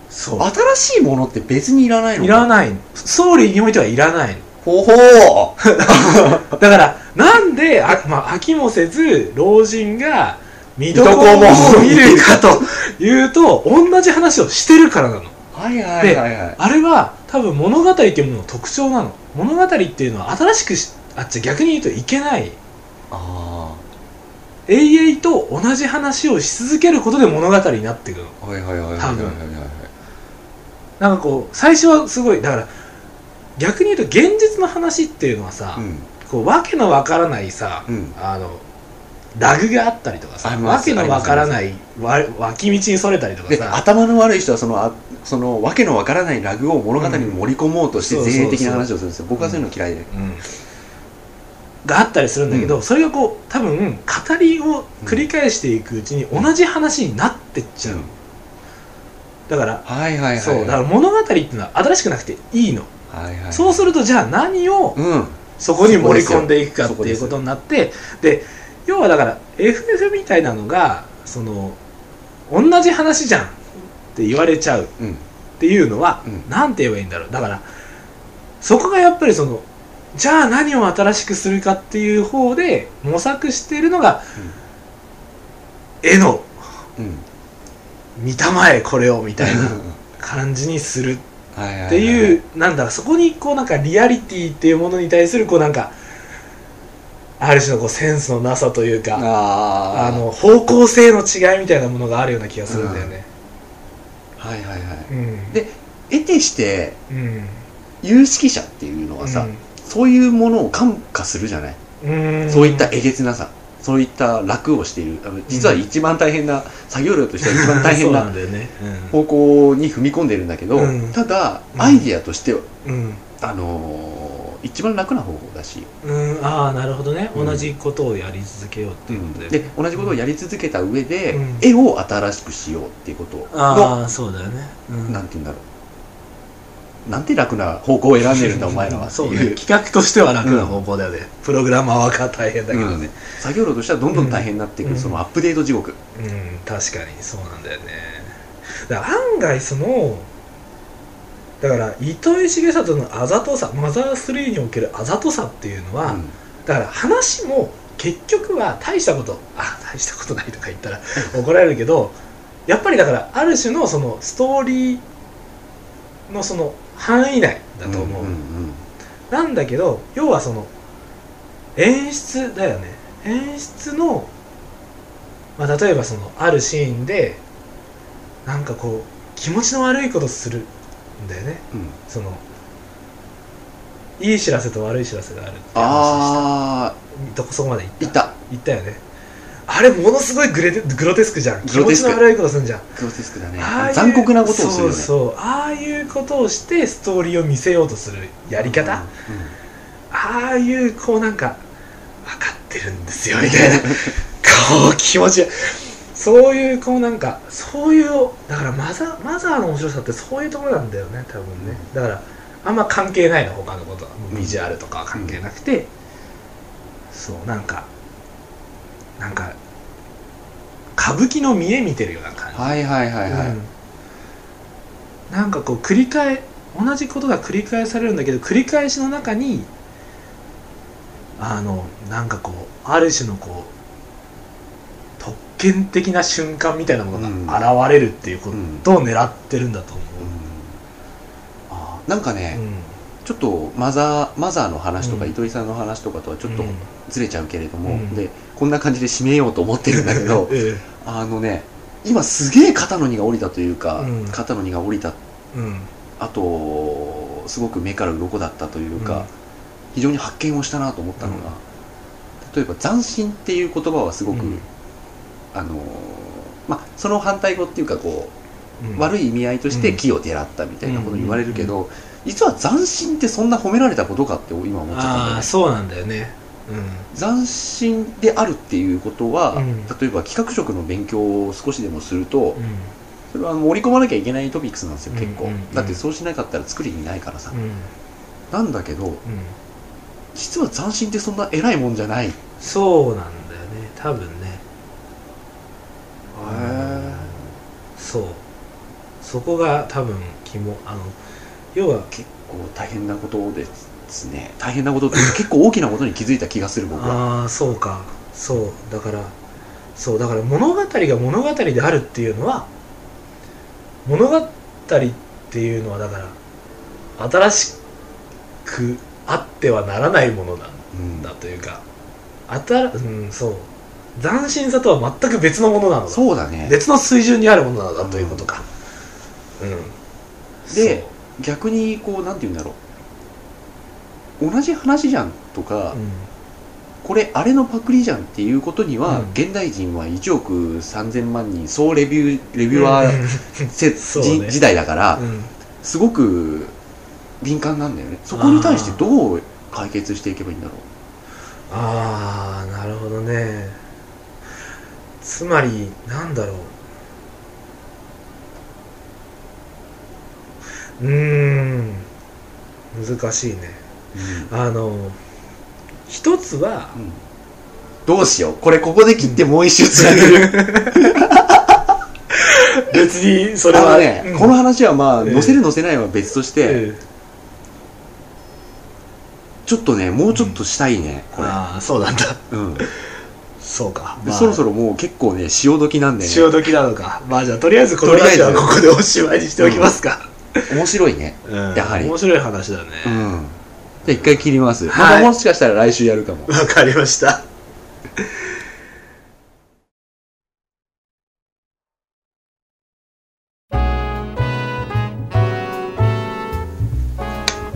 [SPEAKER 3] そう。
[SPEAKER 2] 新しいものって別にいらないの
[SPEAKER 3] いらない。のストーリーにおいてはいらない。の
[SPEAKER 2] ほほー
[SPEAKER 3] だからなんであ、まあ、飽きもせず老人が
[SPEAKER 2] 見どころ
[SPEAKER 3] を見るかと いうと同じ話をしてるからなの。
[SPEAKER 2] はいはいはいはい。
[SPEAKER 3] あれは多分物語っていうものの特徴なの。物語っていうのは新しくしあっちゃ逆に言うといけない
[SPEAKER 2] あ
[SPEAKER 3] 永遠と同じ話をし続けることで物語になっていくの
[SPEAKER 2] あ。はいはいはいはいはい。はい
[SPEAKER 3] 多分なんかこう最初はすごいだから逆に言うと現実の話っていうのはさ、
[SPEAKER 2] うん。
[SPEAKER 3] こうわけのわからないさ、
[SPEAKER 2] うん
[SPEAKER 3] あのラグがあったりとかさ
[SPEAKER 2] あります
[SPEAKER 3] わけのわからないわ脇道にそれたりとか
[SPEAKER 2] で
[SPEAKER 3] さ
[SPEAKER 2] 頭の悪い人はそのあそのわけのわからないラグを物語に盛り込もうとして
[SPEAKER 3] うん
[SPEAKER 2] 前衛的な話をするんですよ。僕はそういうの嫌いで、
[SPEAKER 3] うんがあったりするんだけど、それがこう多分語りを繰り返していくうちに同じ話になってっちゃう、だから、
[SPEAKER 2] はいはいはいはい。
[SPEAKER 3] そうだから物語っていうのは新しくなくていいの、
[SPEAKER 2] はいはい。
[SPEAKER 3] そうするとじゃあ何を
[SPEAKER 2] うん。
[SPEAKER 3] そこに盛り込んでいくかっていうことになってで要はだから FF みたいなのがその同じ話じゃんって言われちゃうっ
[SPEAKER 2] うん
[SPEAKER 3] ていうのは、
[SPEAKER 2] うん。
[SPEAKER 3] なんて言えばいいんだろう。だからそこがやっぱりそのじゃあ何を新しくするかっていう方で模索しているのが、絵の
[SPEAKER 2] うん。
[SPEAKER 3] 見たまえこれをみたいな感じにするっていう、なんだろうそこにこうなんかリアリティっていうものに対するこうなんかある種のこうセンスのなさというか
[SPEAKER 2] あ
[SPEAKER 3] の方向性の違いみたいなものがあるような気がするんだよね。
[SPEAKER 2] はいはいはい。
[SPEAKER 3] うん。
[SPEAKER 2] で得てして
[SPEAKER 3] うん。
[SPEAKER 2] 有識者っていうのはさ、そういうものを感化するじゃない、
[SPEAKER 3] うん。
[SPEAKER 2] そういったえげつなさ。そういった楽をしている。実は一番大変な、作業量としては一番大変
[SPEAKER 3] な。
[SPEAKER 2] 方向に踏み込んでるんだけど、
[SPEAKER 3] うん。
[SPEAKER 2] ただ
[SPEAKER 3] うん。
[SPEAKER 2] アイディアとしては、
[SPEAKER 3] うん。うん
[SPEAKER 2] あのー一番楽な方法だし、
[SPEAKER 3] うん。ああなるほどね、
[SPEAKER 2] うん。
[SPEAKER 3] 同じことをやり続けようっていうことで、
[SPEAKER 2] で同じことをやり続けた上で、
[SPEAKER 3] うん。
[SPEAKER 2] 絵を新しくしようっていうことの
[SPEAKER 3] ああそうだよね、うん。
[SPEAKER 2] なんて言うんだろうなんて楽な方向を選んでるんだお前らは。っ て
[SPEAKER 3] そうね。
[SPEAKER 2] いう
[SPEAKER 3] 企画としては楽な方向だよね、プログラマーは大変だけどね。
[SPEAKER 2] 作業量としてはどんどん大変になっていく、
[SPEAKER 3] うん。
[SPEAKER 2] そのアップデート地獄、
[SPEAKER 3] うん、確かにそうなんだよね。だから案外そのだから糸井重里のあざとさマザー3におけるあざとさっていうのは、
[SPEAKER 2] うん。
[SPEAKER 3] だから話も結局は大したことあ大したことないとか言ったら怒られるけどやっぱりだからある種のそのストーリーのその範囲内だと思う、なんだけど要はその演出だよね。演出の、まあ、例えばそのあるシーンでなんかこう気持ちの悪いことするんだよね。
[SPEAKER 2] うん。うん
[SPEAKER 3] そのいい知らせと悪い知らせがあるって話
[SPEAKER 2] あ
[SPEAKER 3] した。どこそこまで行った。
[SPEAKER 2] ーいた。
[SPEAKER 3] 言ったよねあれものすごいグレテグロテスクじゃん。気持ちの悪いことすんじゃん。
[SPEAKER 2] グロテスクだね。残酷なことをするよね。
[SPEAKER 3] そうそうああいうことをしてストーリーを見せようとするやり方、
[SPEAKER 2] うん
[SPEAKER 3] ああいうこうなんか分かってるんですよみたいな。こう気持ちそういうこうなんかそういうだからマザーマザーの面白さってそういうところなんだよね多分ね。だからあんま関係ないの他のこと。はビジュアルとかは関係なくて、そうなんかなんか歌舞伎の見え見てるような感じ。
[SPEAKER 2] はいはいはいはい、
[SPEAKER 3] うん。なんかこう繰り返同じことが繰り返されるんだけど繰り返しの中にあのなんかこうある種のこう特権的な瞬間みたいなものが現れるっていうことを狙ってるんだと思
[SPEAKER 2] う。ん。あーなんか
[SPEAKER 3] う、
[SPEAKER 2] ね、
[SPEAKER 3] うん
[SPEAKER 2] ちょっとマザーマザーの話とか、
[SPEAKER 3] うん。
[SPEAKER 2] 糸井さんの話とかとはちょっと
[SPEAKER 3] うん。
[SPEAKER 2] ずれちゃうけれども、
[SPEAKER 3] うん。
[SPEAKER 2] でこんな感じで締めようと思ってるんだけど
[SPEAKER 3] え
[SPEAKER 2] あのね今すげえ肩の荷が下りたというか、
[SPEAKER 3] うん。
[SPEAKER 2] 肩の荷が下りた。あとすごく目から鱗だったというか、
[SPEAKER 3] うん。
[SPEAKER 2] 非常に発見をしたなと思ったのが、例えば斬新っていう言葉はすごく、
[SPEAKER 3] うん。
[SPEAKER 2] あのーまあその反対語っていうかこう、
[SPEAKER 3] うん
[SPEAKER 2] 悪い意味合いとして
[SPEAKER 3] うん。
[SPEAKER 2] 木をてらったみたいなこと言われるけど、実は斬新ってそんな褒められたことかって今思っちゃったんだよね。
[SPEAKER 3] ああそうなんだよね。
[SPEAKER 2] 斬新であるっていうことは、
[SPEAKER 3] うん。
[SPEAKER 2] 例えば企画職の勉強を少しでもすると
[SPEAKER 3] うん。うん
[SPEAKER 2] それは盛り込まなきゃいけないトピックスなんですよ結構、
[SPEAKER 3] うんうんうん。
[SPEAKER 2] だってそうしなかったら作りにないからさ、
[SPEAKER 3] うん。
[SPEAKER 2] なんだけど
[SPEAKER 3] うん。
[SPEAKER 2] 実は斬新ってそんな偉いもんじゃない。
[SPEAKER 3] そうなんだよね。多分ね。そうそこが多分肝あの要は
[SPEAKER 2] 結構大変なことですね。大変なこと結構大きなことに気づいた気がする僕は。
[SPEAKER 3] ああそうかそうだからそうだから物語が物語であるっていうのは物語っていうのはだから新しくあってはならないものなん
[SPEAKER 2] うん
[SPEAKER 3] だというかあたうんそう。斬新さとは全く別のものなのだ。
[SPEAKER 2] そうだね。
[SPEAKER 3] 別の水準にあるものなのだということか。うん
[SPEAKER 2] で逆にこうなんて言うんだろう。同じ話じゃんとか、
[SPEAKER 3] そううん。
[SPEAKER 2] これあれのパクリじゃんっていうことには、
[SPEAKER 3] うん。
[SPEAKER 2] 現代人は1億3000万人総レビューレビュアーせ、
[SPEAKER 3] ね
[SPEAKER 2] じ時代だから、
[SPEAKER 3] うん。
[SPEAKER 2] すごく敏感なんだよね。そこに対してどう解決していけばいいんだろ
[SPEAKER 3] ああなるほどね。つまりなんだろううーん。難しいね。
[SPEAKER 2] う、
[SPEAKER 3] あの一つは
[SPEAKER 2] うん。どうしよう。これここで切ってもう一周つなげる。
[SPEAKER 3] 別にそれは
[SPEAKER 2] ね、
[SPEAKER 3] うん。
[SPEAKER 2] この話はまあ
[SPEAKER 3] ええ。
[SPEAKER 2] 載せる載せないは別として、
[SPEAKER 3] え
[SPEAKER 2] ちょっとねもうちょっとしたいね
[SPEAKER 3] え
[SPEAKER 2] これ、
[SPEAKER 3] ああそうなんだ。
[SPEAKER 2] うん。で
[SPEAKER 3] そうか、
[SPEAKER 2] そろそろもう結構ね潮時なんでね。
[SPEAKER 3] 潮時なのか。まあじゃあとりあえずこの話
[SPEAKER 2] とりあえず
[SPEAKER 3] はここでおしまいにしておきますか、
[SPEAKER 2] 面白いね。
[SPEAKER 3] うん。
[SPEAKER 2] やはり。
[SPEAKER 3] 面白い話だね。
[SPEAKER 2] うん。じゃあ一回切ります、
[SPEAKER 3] はい。
[SPEAKER 2] またもしかしたら来週やるかも。
[SPEAKER 3] わかりました。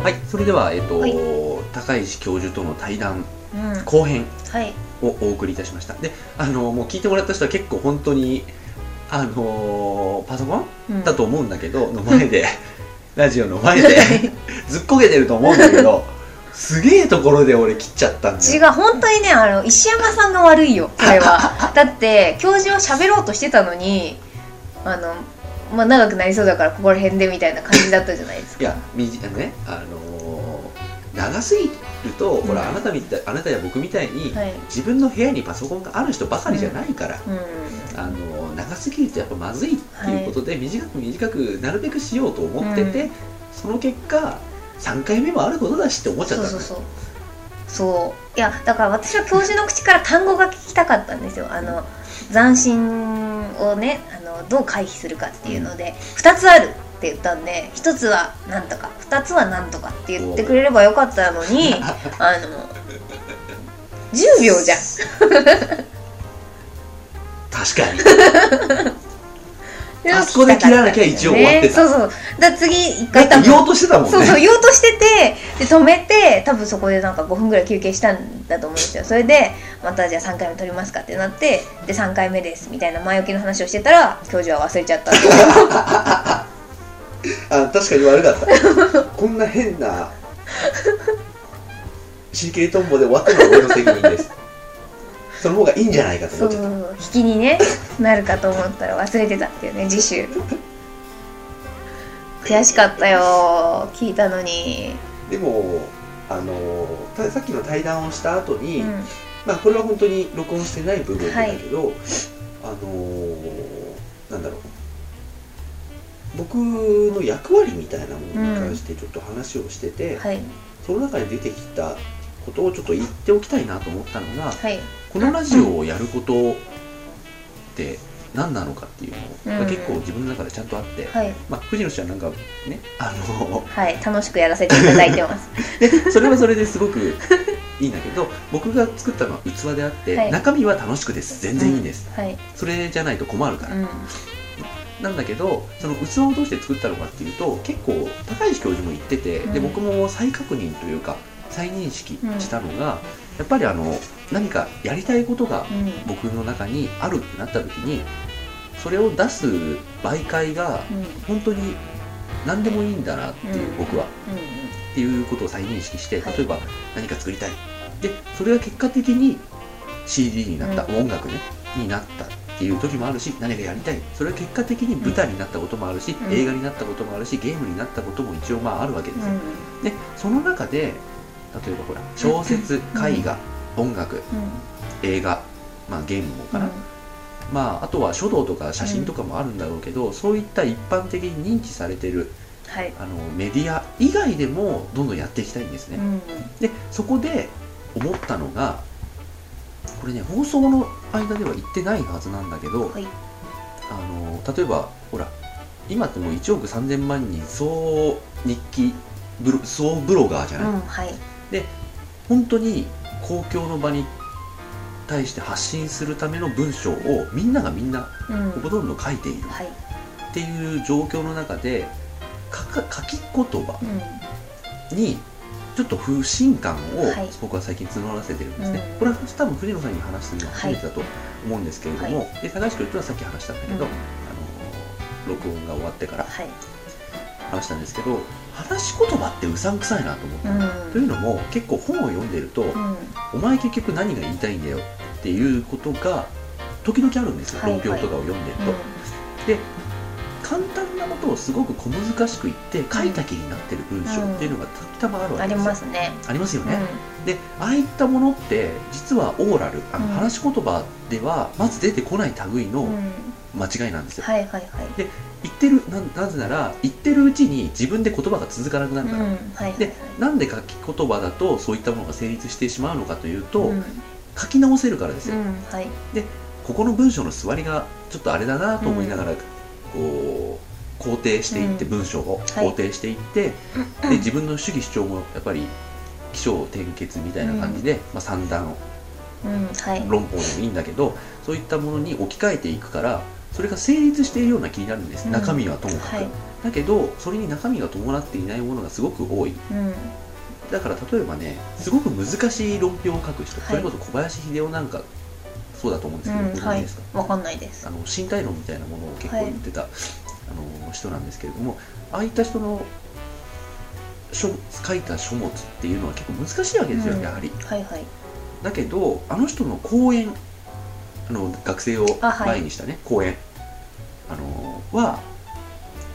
[SPEAKER 2] はい。それでは、えっと
[SPEAKER 1] はい。
[SPEAKER 2] 高石教授との対談
[SPEAKER 1] うん。
[SPEAKER 2] 後編
[SPEAKER 1] はい。
[SPEAKER 2] をお送りいたしました。であのもう聞いてもらった人は結構本当にあのパソコン？
[SPEAKER 1] うん。
[SPEAKER 2] だと思うんだけど、の前で。ラジオの前で。ずっこけてると思うんだけどすげえところで俺切っちゃったんだよ。
[SPEAKER 1] 違う本当にねあの石山さんが悪いよそれは。だって教授は喋ろうとしてたのにあのまあ長くなりそうだからここら辺でみたいな感じだったじゃないですか。
[SPEAKER 2] いやみじねあのー長すぎると、ほら
[SPEAKER 1] うん
[SPEAKER 2] あなたみたいあなたや僕みたいに、
[SPEAKER 1] はい。
[SPEAKER 2] 自分の部屋にパソコンがある人ばかりじゃないから、
[SPEAKER 1] うん。
[SPEAKER 2] あのー長すぎるとやっぱまずいっていうことで、短く短くなるべくしようと思ってて、
[SPEAKER 1] うん。
[SPEAKER 2] その結果3回目もあることだしって思っちゃったの。
[SPEAKER 1] そうそういやだから私は教授の口から単語が聞きたかったんですよ。あの斬新をねあのどう回避するかっていうので2つあるって言ったんで1つはなんとか2つはなんとかって言ってくれればよかったのにあの10秒じゃん。
[SPEAKER 2] 確かに。あそこで切らなきゃ一応終わってた。
[SPEAKER 1] そうそう。だ次一
[SPEAKER 2] だ
[SPEAKER 1] 回
[SPEAKER 2] 言おうとしてたもんね。
[SPEAKER 1] そうそう言おうとしててで止めて多分そこでなんか5分ぐらい休憩したんだと思うんですよ。それでまたじゃあ3回目取りますかってなってで3回目ですみたいな前置きの話をしてたら教授は忘れちゃった
[SPEAKER 2] あ確かに悪かった。こんな変なシリケリトンボで終わったのは俺の責任です。その方がいいんじゃないかと思っちゃった
[SPEAKER 1] 引きにねなるかと思ったら忘れてたっていうね次週。悔しかったよ聞いたのに。
[SPEAKER 2] でもあのたさっきの対談をした後に、
[SPEAKER 1] うん。
[SPEAKER 2] まあこれは本当に録音してない部分だけど、あのなんだろう僕の役割みたいなものに関してちょっと話をしてて、
[SPEAKER 1] はい。
[SPEAKER 2] その中で出てきたことをちょっと言っておきたいなと思ったのが
[SPEAKER 1] はい。
[SPEAKER 2] このラジオをやることって何なのかっていうのが
[SPEAKER 1] うん。
[SPEAKER 2] 結構自分の中でちゃんとあって、
[SPEAKER 1] はい。
[SPEAKER 2] まあ藤野氏はなんかねあの
[SPEAKER 1] はい。楽しくやらせていただいてます。
[SPEAKER 2] でそれはそれですごくいいんだけど僕が作ったのは器であって、
[SPEAKER 1] はい。
[SPEAKER 2] 中身は楽しくです。全然いいんです、
[SPEAKER 1] はい。
[SPEAKER 2] それじゃないと困るから、
[SPEAKER 1] うん
[SPEAKER 2] なんだけどその器をどうして作ったのかっていうと結構高石教授も言ってて、で
[SPEAKER 1] うん。
[SPEAKER 2] 僕も再確認というか再認識したのが、やっぱりあの何かやりたいことが
[SPEAKER 1] うん。
[SPEAKER 2] 僕の中にあるってなった時にそれを出す媒介が
[SPEAKER 1] うん。
[SPEAKER 2] 本当に何でもいいんだなっていう、
[SPEAKER 1] うん。
[SPEAKER 2] 僕は。
[SPEAKER 1] う
[SPEAKER 2] っていうことを再認識して
[SPEAKER 1] はい。
[SPEAKER 2] 例えば何か作りたい。でそれが結果的に CD になった、
[SPEAKER 1] うん。
[SPEAKER 2] 音楽ねになったっていう時もあるし何かやりたいそれが結果的に舞台になったこともあるし、
[SPEAKER 1] うん。
[SPEAKER 2] 映画になったこともあるしゲームになったことも一応まああるわけですよ、
[SPEAKER 1] んうん。
[SPEAKER 2] でその中で例えばほら小説絵画、音楽映画、まあ、ゲームもかな、まあ、あとは書道とか写真とかもあるんだろうけど、そういった一般的に認知されてる
[SPEAKER 1] はい。
[SPEAKER 2] あのメディア以外でもどんどんやっていきたいんですね、
[SPEAKER 1] うん。
[SPEAKER 2] でそこで思ったのがこれね放送の間では言ってないはずなんだけど、
[SPEAKER 1] はい。
[SPEAKER 2] あの例えばほら今ってもう1億3000万人総日記ブロ総ブロガーじゃない、
[SPEAKER 1] うんはい。
[SPEAKER 2] 本当に公共の場に対して発信するための文章をみんながみんな
[SPEAKER 1] うん。
[SPEAKER 2] ほとんど書いている。
[SPEAKER 1] はい。
[SPEAKER 2] っていう状況の中で書き言葉
[SPEAKER 1] うん。
[SPEAKER 2] にちょっと不信感を
[SPEAKER 1] はい。
[SPEAKER 2] 僕は最近募らせてるんですね、
[SPEAKER 1] うん。
[SPEAKER 2] これは多分藤野さんに話するのは初めてだと思うんですけれども、
[SPEAKER 1] は
[SPEAKER 2] で高橋君とはさっき話したんだけど、
[SPEAKER 1] うん。
[SPEAKER 2] あの録音が終わってから
[SPEAKER 1] はい。
[SPEAKER 2] 話したんですけど話し言葉ってうさんくさいなと思った、
[SPEAKER 1] うん。
[SPEAKER 2] というのも結構本を読んでると、
[SPEAKER 1] うん。
[SPEAKER 2] お前結局何が言いたいんだよっていうことが時々あるんですよ。
[SPEAKER 1] はい。
[SPEAKER 2] 論評とかを読んでると、で簡単なことをすごく小難しく言って書いた気になってる文章っていうのがたまたまあるわ
[SPEAKER 1] あり
[SPEAKER 2] けですよ、
[SPEAKER 1] ますね。
[SPEAKER 2] ありますよね、
[SPEAKER 1] うん。
[SPEAKER 2] でああいったものって実はオーラルあの
[SPEAKER 1] うん。
[SPEAKER 2] 話し言葉ではまず出てこない類の
[SPEAKER 1] うん。
[SPEAKER 2] 間違いなんですよ、
[SPEAKER 1] はいはいはい。
[SPEAKER 2] 言ってるななぜなら言ってるうちに自分で言葉が続かなくなるから、
[SPEAKER 1] う。ん。はいはい
[SPEAKER 2] でなんで書き言葉だとそういったものが成立してしまうのかというと、
[SPEAKER 1] うん。
[SPEAKER 2] 書き直せるからですよ、
[SPEAKER 1] うん。はい。
[SPEAKER 2] ここの文章の座りがちょっとあれだなと思いながら、こう肯定していって、
[SPEAKER 1] うん
[SPEAKER 2] 文章を
[SPEAKER 1] はい。
[SPEAKER 2] 肯定していって、で自分の主義主張もやっぱり起承転結みたいな感じで、まあ、三段
[SPEAKER 1] うんはい。
[SPEAKER 2] 論法でもいいんだけどそういったものに置き換えていくからそれが成立しているような気になるんです、
[SPEAKER 1] うん。
[SPEAKER 2] 中身はともかく、
[SPEAKER 1] はい。
[SPEAKER 2] だけどそれに中身が伴っていないものがすごく多い。
[SPEAKER 1] うん。
[SPEAKER 2] だから例えばねすごく難しい論評を書く人、
[SPEAKER 1] はい。
[SPEAKER 2] それこそ小林秀夫なんかそうだと思うんですけど、
[SPEAKER 1] うんはい。
[SPEAKER 2] ご存知ですか？
[SPEAKER 1] わかんないです。
[SPEAKER 2] あの身体論みたいなものを結構言ってた、あの人なんですけれどもああいった人の書書いた書物っていうのは結構難しいわけですよ、
[SPEAKER 1] うん。
[SPEAKER 2] やはり。
[SPEAKER 1] はいはい。
[SPEAKER 2] だけどあの人の講演あの学生を前にしたね、講演あのは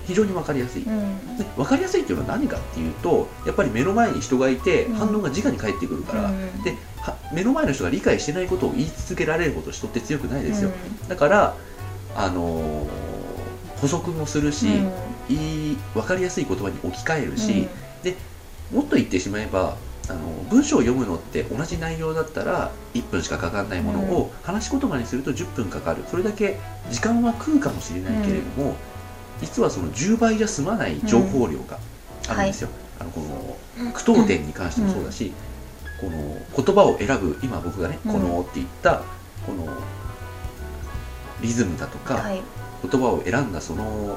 [SPEAKER 2] 非常に分かりやすい、
[SPEAKER 1] うん。
[SPEAKER 2] で分かりやすいっていうのは何かっていうとやっぱり目の前に人がいて、
[SPEAKER 1] うん。
[SPEAKER 2] 反応が直に返ってくるから、
[SPEAKER 1] うん。
[SPEAKER 2] では目の前の人が理解してないことを言い続けられるほど人って強くないですよ、だからあのー補足もするし、
[SPEAKER 1] うん。
[SPEAKER 2] いい分かりやすい言葉に置き換える
[SPEAKER 1] うん。
[SPEAKER 2] し、もっと言ってしまえばあの文章を読むのって同じ内容だったら1分しかかかんないものを、話し言葉にすると10分かかる。それだけ時間は食うかもしれないけれども、実はその10倍じゃ済まない情報量があるんですよ、あのこの句読点に関してもそうだし、この言葉を選ぶ今僕がね「
[SPEAKER 1] うん。
[SPEAKER 2] この」って言ったこのリズムだとか、
[SPEAKER 1] はい。
[SPEAKER 2] 言葉を選んだその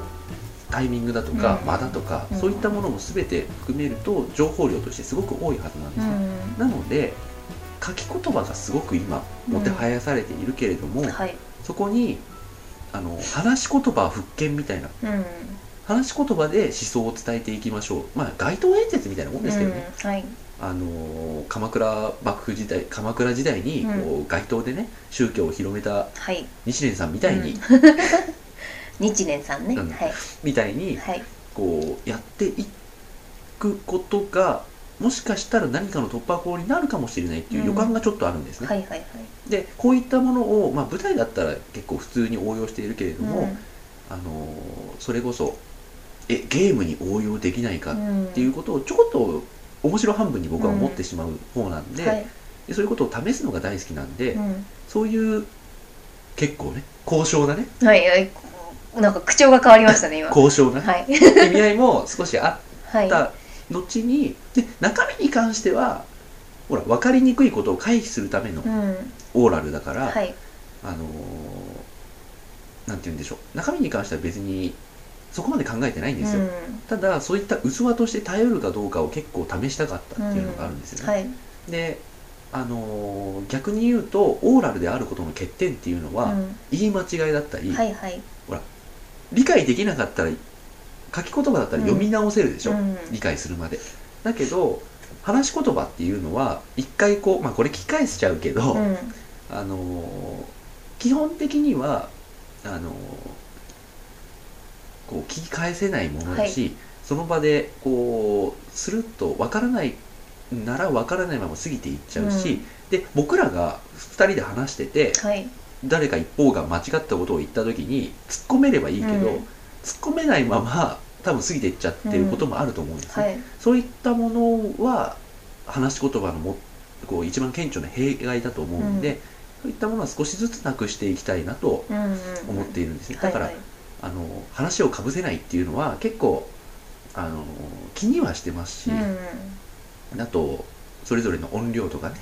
[SPEAKER 2] タイミングだとか、
[SPEAKER 1] うん。
[SPEAKER 2] 間だとか、
[SPEAKER 1] うん。
[SPEAKER 2] そういったものも全て含めると情報量としてすごく多いはずなんです
[SPEAKER 1] う
[SPEAKER 2] ね、
[SPEAKER 1] ん。
[SPEAKER 2] なので書き言葉がすごく今もてはやされているけれども、
[SPEAKER 1] はい。
[SPEAKER 2] そこにあの話し言葉復権みたいな。
[SPEAKER 1] うん。
[SPEAKER 2] 話し言葉で思想を伝えていきましょう。まあ街頭演説みたいなもんですけどね、
[SPEAKER 1] うんはい。
[SPEAKER 2] あの鎌倉幕府時代鎌倉時代にこう、
[SPEAKER 1] う
[SPEAKER 2] 街頭でね宗教を広めた
[SPEAKER 1] はい。
[SPEAKER 2] 日蓮さんみたいに、
[SPEAKER 1] うん。日蓮さんね。
[SPEAKER 2] うん。
[SPEAKER 1] はい。
[SPEAKER 2] みたいに
[SPEAKER 1] はい。
[SPEAKER 2] こうやっていくことがもしかしたら何かの突破口になるかもしれないっていう予感がちょっとあるんですね、
[SPEAKER 1] はいはいはい。
[SPEAKER 2] でこういったものを、まあ、舞台だったら結構普通に応用しているけれども、あのーそれこそえゲームに応用できないかっ
[SPEAKER 1] うん。
[SPEAKER 2] ていうことをちょこっと面白半分に僕は思ってしまう方なんで,、
[SPEAKER 1] はい。
[SPEAKER 2] でそういうことを試すのが大好きなんで、
[SPEAKER 1] うん。
[SPEAKER 2] そういう結構ね高尚なね。
[SPEAKER 1] はい。はいなんか口調が変わりましたね今。
[SPEAKER 2] 高尚な
[SPEAKER 1] はい。
[SPEAKER 2] 意味合いも少しあ
[SPEAKER 1] はい。
[SPEAKER 2] った後にで中身に関してはほら分かりにくいことを回避するための
[SPEAKER 1] うん。
[SPEAKER 2] オーラルだから、
[SPEAKER 1] はい。
[SPEAKER 2] あのーなんて言うんでしょう。中身に関しては別にそこまで考えてないんですよ、
[SPEAKER 1] うん。
[SPEAKER 2] ただそういった器として頼るかどうかを結構試したかったっていうのがあるんですよね、
[SPEAKER 1] はい。
[SPEAKER 2] であのー逆に言うとオーラルであることの欠点っていうのは、
[SPEAKER 1] うん。
[SPEAKER 2] 言い間違いだったり、
[SPEAKER 1] はいはい。
[SPEAKER 2] 理解できなかったら書き言葉だったら読み直せるでしょ、
[SPEAKER 1] うん。
[SPEAKER 2] 理解するまでだけど話し言葉っていうのは一回こうまあこれ聞き返しちゃうけど、
[SPEAKER 1] うん。
[SPEAKER 2] あのー基本的にはあのーこう聞き返せないものだし、その場でこうすると分からないなら分からないまま過ぎていっちゃうし、
[SPEAKER 1] うん。
[SPEAKER 2] で僕らが2人で話してて
[SPEAKER 1] はい。
[SPEAKER 2] 誰か一方が間違ったことを言った時に突っ込めればいいけど、
[SPEAKER 1] うん。
[SPEAKER 2] 突っ込めないまま多分過ぎていっちゃってることもあると思うんですね、
[SPEAKER 1] はい。
[SPEAKER 2] そういったものは話し言葉のもこう一番顕著な弊害だと思うんで、
[SPEAKER 1] うん。
[SPEAKER 2] そういったものは少しずつなくしていきたいなと
[SPEAKER 1] うんうん
[SPEAKER 2] 思っているんですね、だから、
[SPEAKER 1] はい。はい
[SPEAKER 2] あの話をかぶせないっていうのは結構あの気にはしてますし、
[SPEAKER 1] うん
[SPEAKER 2] あとそれぞれの音量とかね、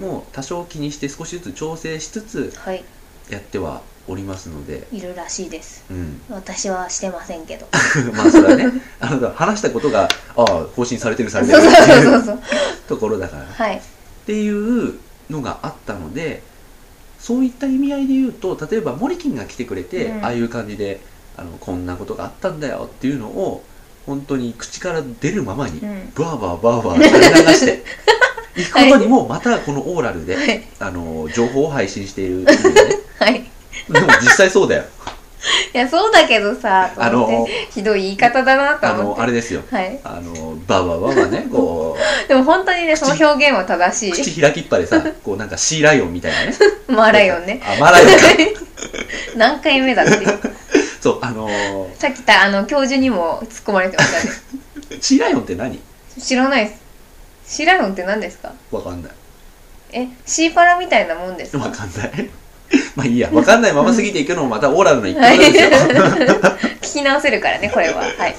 [SPEAKER 1] うん。
[SPEAKER 2] もう多少気にして少しずつ調整しつつ
[SPEAKER 1] はい。
[SPEAKER 2] やってはおりますので、
[SPEAKER 1] いるらしいです。
[SPEAKER 2] うん、
[SPEAKER 1] 私はしてませんけど。
[SPEAKER 2] まあそれはね。あの話したことがああ更新されてるさ
[SPEAKER 1] そう
[SPEAKER 2] れてる。って
[SPEAKER 1] そう
[SPEAKER 2] いう ところだから。
[SPEAKER 1] はい。
[SPEAKER 2] っていうのがあったのでそういった意味合いで言うと例えばモリキンが来てくれて、
[SPEAKER 1] うん。
[SPEAKER 2] ああいう感じであのこんなことがあったんだよっていうのを本当に口から出るままに
[SPEAKER 1] うん。
[SPEAKER 2] バーバーバーバー垂れ流して い。くことにもまたこのオーラルで、
[SPEAKER 1] はい。
[SPEAKER 2] あの情報を配信しているっていうね。
[SPEAKER 1] はい
[SPEAKER 2] でも実際そうだよ。
[SPEAKER 1] いやそうだけどさ
[SPEAKER 2] あの
[SPEAKER 1] ひどい言い方だなと
[SPEAKER 2] あ
[SPEAKER 1] 思って。
[SPEAKER 2] のあれですよ。
[SPEAKER 1] はい。
[SPEAKER 2] あのバーバーバーバーねこう。
[SPEAKER 1] でも本当にねその表現は正しい。
[SPEAKER 2] 口開きっぱでさ こうなんかシーライオンみたいなね。
[SPEAKER 1] マーライオンね。
[SPEAKER 2] あマーライオンか。
[SPEAKER 1] 何回目だっていう。
[SPEAKER 2] そうあのー。
[SPEAKER 1] さっきたあの教授にも突っ込まれてましたね。
[SPEAKER 2] シーライオンって何？
[SPEAKER 1] 知らないです。シーライオンって何ですか？
[SPEAKER 2] わかんない。
[SPEAKER 1] えシーパラみたいなもんですか？
[SPEAKER 2] わかんない まあいいやわかんないまま過ぎていくのもまたオーラルの一環なんですよ。
[SPEAKER 1] 聞き直せるからねこれは。はい。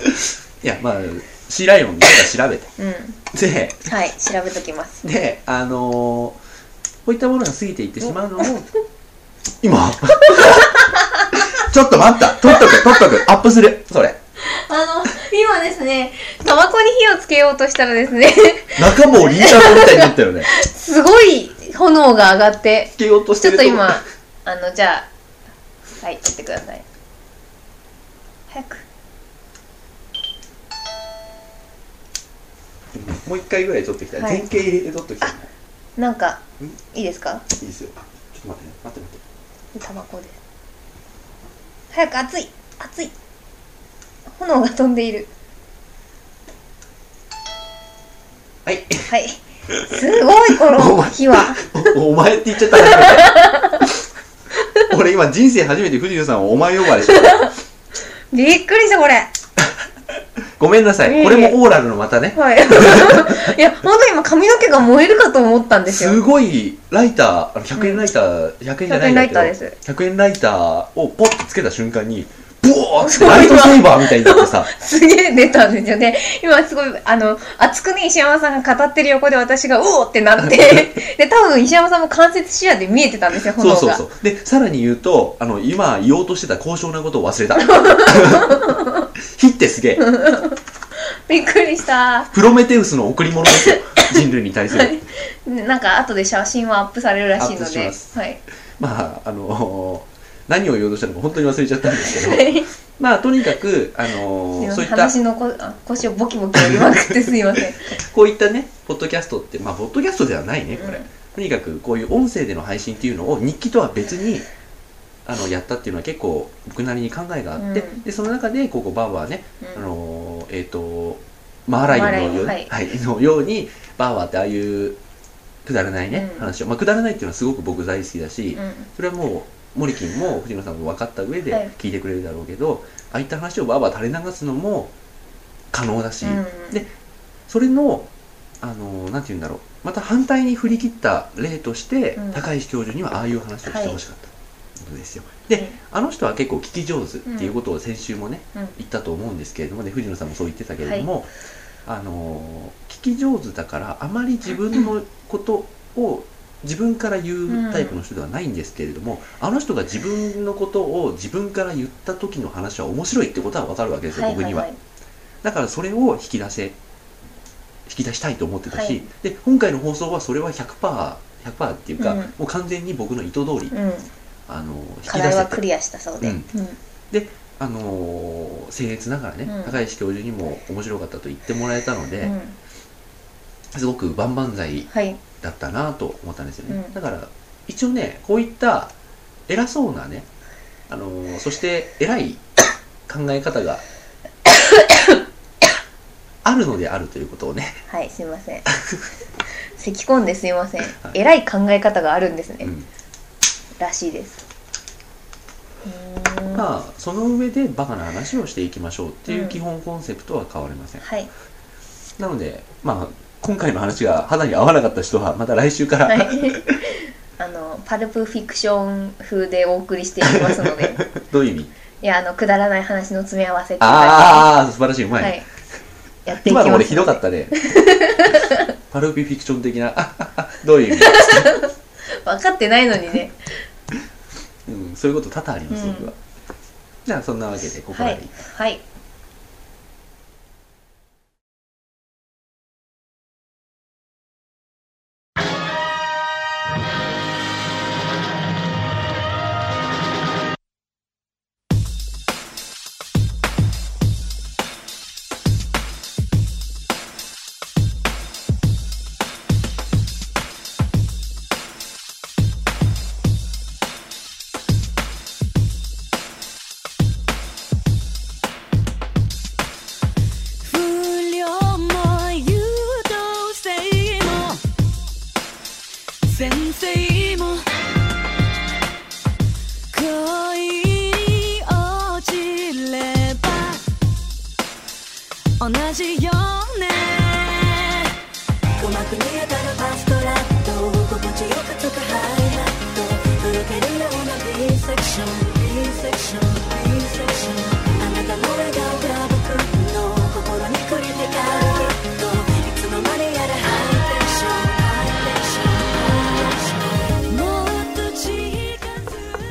[SPEAKER 2] いやまあシーライオンなんか調べて。
[SPEAKER 1] うん。
[SPEAKER 2] で
[SPEAKER 1] はい調べときます。
[SPEAKER 2] であのーこういったものが過ぎていってしまうのも 今？ちょっと待った。撮っとく撮っとく。アップする。それ。
[SPEAKER 1] あの今ですねタバコに火をつけようとしたらですね
[SPEAKER 2] 中もリーダーみたいになったよね。
[SPEAKER 1] すごい炎が上がって
[SPEAKER 2] つけようとし
[SPEAKER 1] ちょ
[SPEAKER 2] てると。こ
[SPEAKER 1] っと今あのじゃあはいやってください。早く。
[SPEAKER 2] もう一回ぐらい撮ってきたい、
[SPEAKER 1] はい。
[SPEAKER 2] 前傾入れて撮ってきたい。
[SPEAKER 1] なんか
[SPEAKER 2] ん。
[SPEAKER 1] いいですか？
[SPEAKER 2] いいですよ。あちょっと待ってね。待って待って。
[SPEAKER 1] タバコで。す早く熱い。熱い。炎が飛んでいる。
[SPEAKER 2] はい。
[SPEAKER 1] はい。すごいこの火は。
[SPEAKER 2] おお前って言っちゃった 俺今人生初めて藤野さんをお前呼ばれした。
[SPEAKER 1] びっくりしたこれ。
[SPEAKER 2] ごめんなさい。これもオーラルのまたね。
[SPEAKER 1] はい。いや本当に今髪の毛が燃えるかと思ったんですよ。
[SPEAKER 2] すごいライターあの100円ライター、100円じゃないんだけど。
[SPEAKER 1] 100円ライターです。
[SPEAKER 2] 100円ライターをポッとつけた瞬間にブワーライトセーバーみたいになってさ。
[SPEAKER 1] すげえ出たんですよね。今すごいあの熱くね石山さんが語ってる横で私がうおーってなって。で多分石山さんも間接視野で見えてたんですよ炎が。
[SPEAKER 2] そうそうそう。でさらに言うとあの今言おうとしてた高尚なことを忘れた。火ってすげえ。
[SPEAKER 1] びっくりした。
[SPEAKER 2] プロメテウスの贈り物ですよ。人類に対する。
[SPEAKER 1] ねなんか後で写真はアップされるらしいので。はい。
[SPEAKER 2] まああの何を言おうとしたのか本当に忘れちゃったんですけどまあとにかくあの
[SPEAKER 1] すいませ
[SPEAKER 2] そういった
[SPEAKER 1] ん話のこあ腰をボキボキ折りまくってすいません。
[SPEAKER 2] こういったねポッドキャストってまあポッドキャストではないねこれ、
[SPEAKER 1] うん。
[SPEAKER 2] とにかくこういう音声での配信っていうのを日記とは別にあのやったっていうのは結構僕なりに考えがあって、
[SPEAKER 1] うん。
[SPEAKER 2] でその中でここバーバーね、
[SPEAKER 1] うん。
[SPEAKER 2] あのえっ、とマーライオンのように、
[SPEAKER 1] マーライオン
[SPEAKER 2] はいのようにバーバーってああいうくだらないね、
[SPEAKER 1] うん。
[SPEAKER 2] 話を。まあくだらないっていうのはすごく僕大好きだし、
[SPEAKER 1] うん。
[SPEAKER 2] それはもうモリキンも藤野さんも分かった上で
[SPEAKER 1] はい。
[SPEAKER 2] 聞いてくれるだろうけど、ああいった話をバーバー垂れ流すのも可能だし、
[SPEAKER 1] うん
[SPEAKER 2] でそれのあのなんて言うんだろう。また反対に振り切った例として、
[SPEAKER 1] うん。
[SPEAKER 2] 高石教授にはああいう話をしてほしかったことですよ、
[SPEAKER 1] はい。
[SPEAKER 2] であの人は結構聞き上手っていうことを先週もね、
[SPEAKER 1] うん。
[SPEAKER 2] 言ったと思うんですけれどもね藤野さんもそう言ってたけれども、あの聞き上手だからあまり自分のことを自分から言うタイプの人ではないんですけれども、あの人が自分のことを自分から言った時の話は面白いってことは分かるわけですよ、僕には。
[SPEAKER 1] いい。
[SPEAKER 2] だからそれを引き出せ引き出したいと思ってたし、
[SPEAKER 1] はい。
[SPEAKER 2] で今回の放送はそれは 100%100% 100%っていうか、
[SPEAKER 1] うん。
[SPEAKER 2] もう完全に僕の意図通り、
[SPEAKER 1] うん。
[SPEAKER 2] あの引き
[SPEAKER 1] 課
[SPEAKER 2] 出せ
[SPEAKER 1] はクリアしたそうで、
[SPEAKER 2] う
[SPEAKER 1] うん。ん
[SPEAKER 2] あのー僭越ながらね、
[SPEAKER 1] うん。
[SPEAKER 2] 高石教授にも面白かったと言ってもらえたので、
[SPEAKER 1] うん。
[SPEAKER 2] すごく万々歳
[SPEAKER 1] はい
[SPEAKER 2] だったなと思ったんですよね、
[SPEAKER 1] うん。
[SPEAKER 2] だから一応ねこういった偉そうなね、あのーそして偉い考え方が あるのであるということをね、
[SPEAKER 1] はいすいません。咳込んですいません。偉い考え方があるんですね、
[SPEAKER 2] うん。
[SPEAKER 1] らしいです。
[SPEAKER 2] まあその上でバカな話をしていきましょうっていう
[SPEAKER 1] うん。
[SPEAKER 2] 基本コンセプトは変わりません、
[SPEAKER 1] はい。
[SPEAKER 2] なのでまあ今回の話が肌に合わなかった人はまた来週から、
[SPEAKER 1] はい。あのパルプフィクション風でお送りしていきますので。
[SPEAKER 2] どういう意味？
[SPEAKER 1] いやあのくだらない話の詰め合わせって
[SPEAKER 2] ああ素晴らしい。うまい、
[SPEAKER 1] はい。やっていきます。
[SPEAKER 2] 今の俺ひどかったね。パルピフィクション的な。どういう意味？
[SPEAKER 1] 分かってないのにね。
[SPEAKER 2] うん、そういうこと多々あります、
[SPEAKER 1] うん。
[SPEAKER 2] 僕はじゃあそんなわけでここまで、
[SPEAKER 1] はい。はい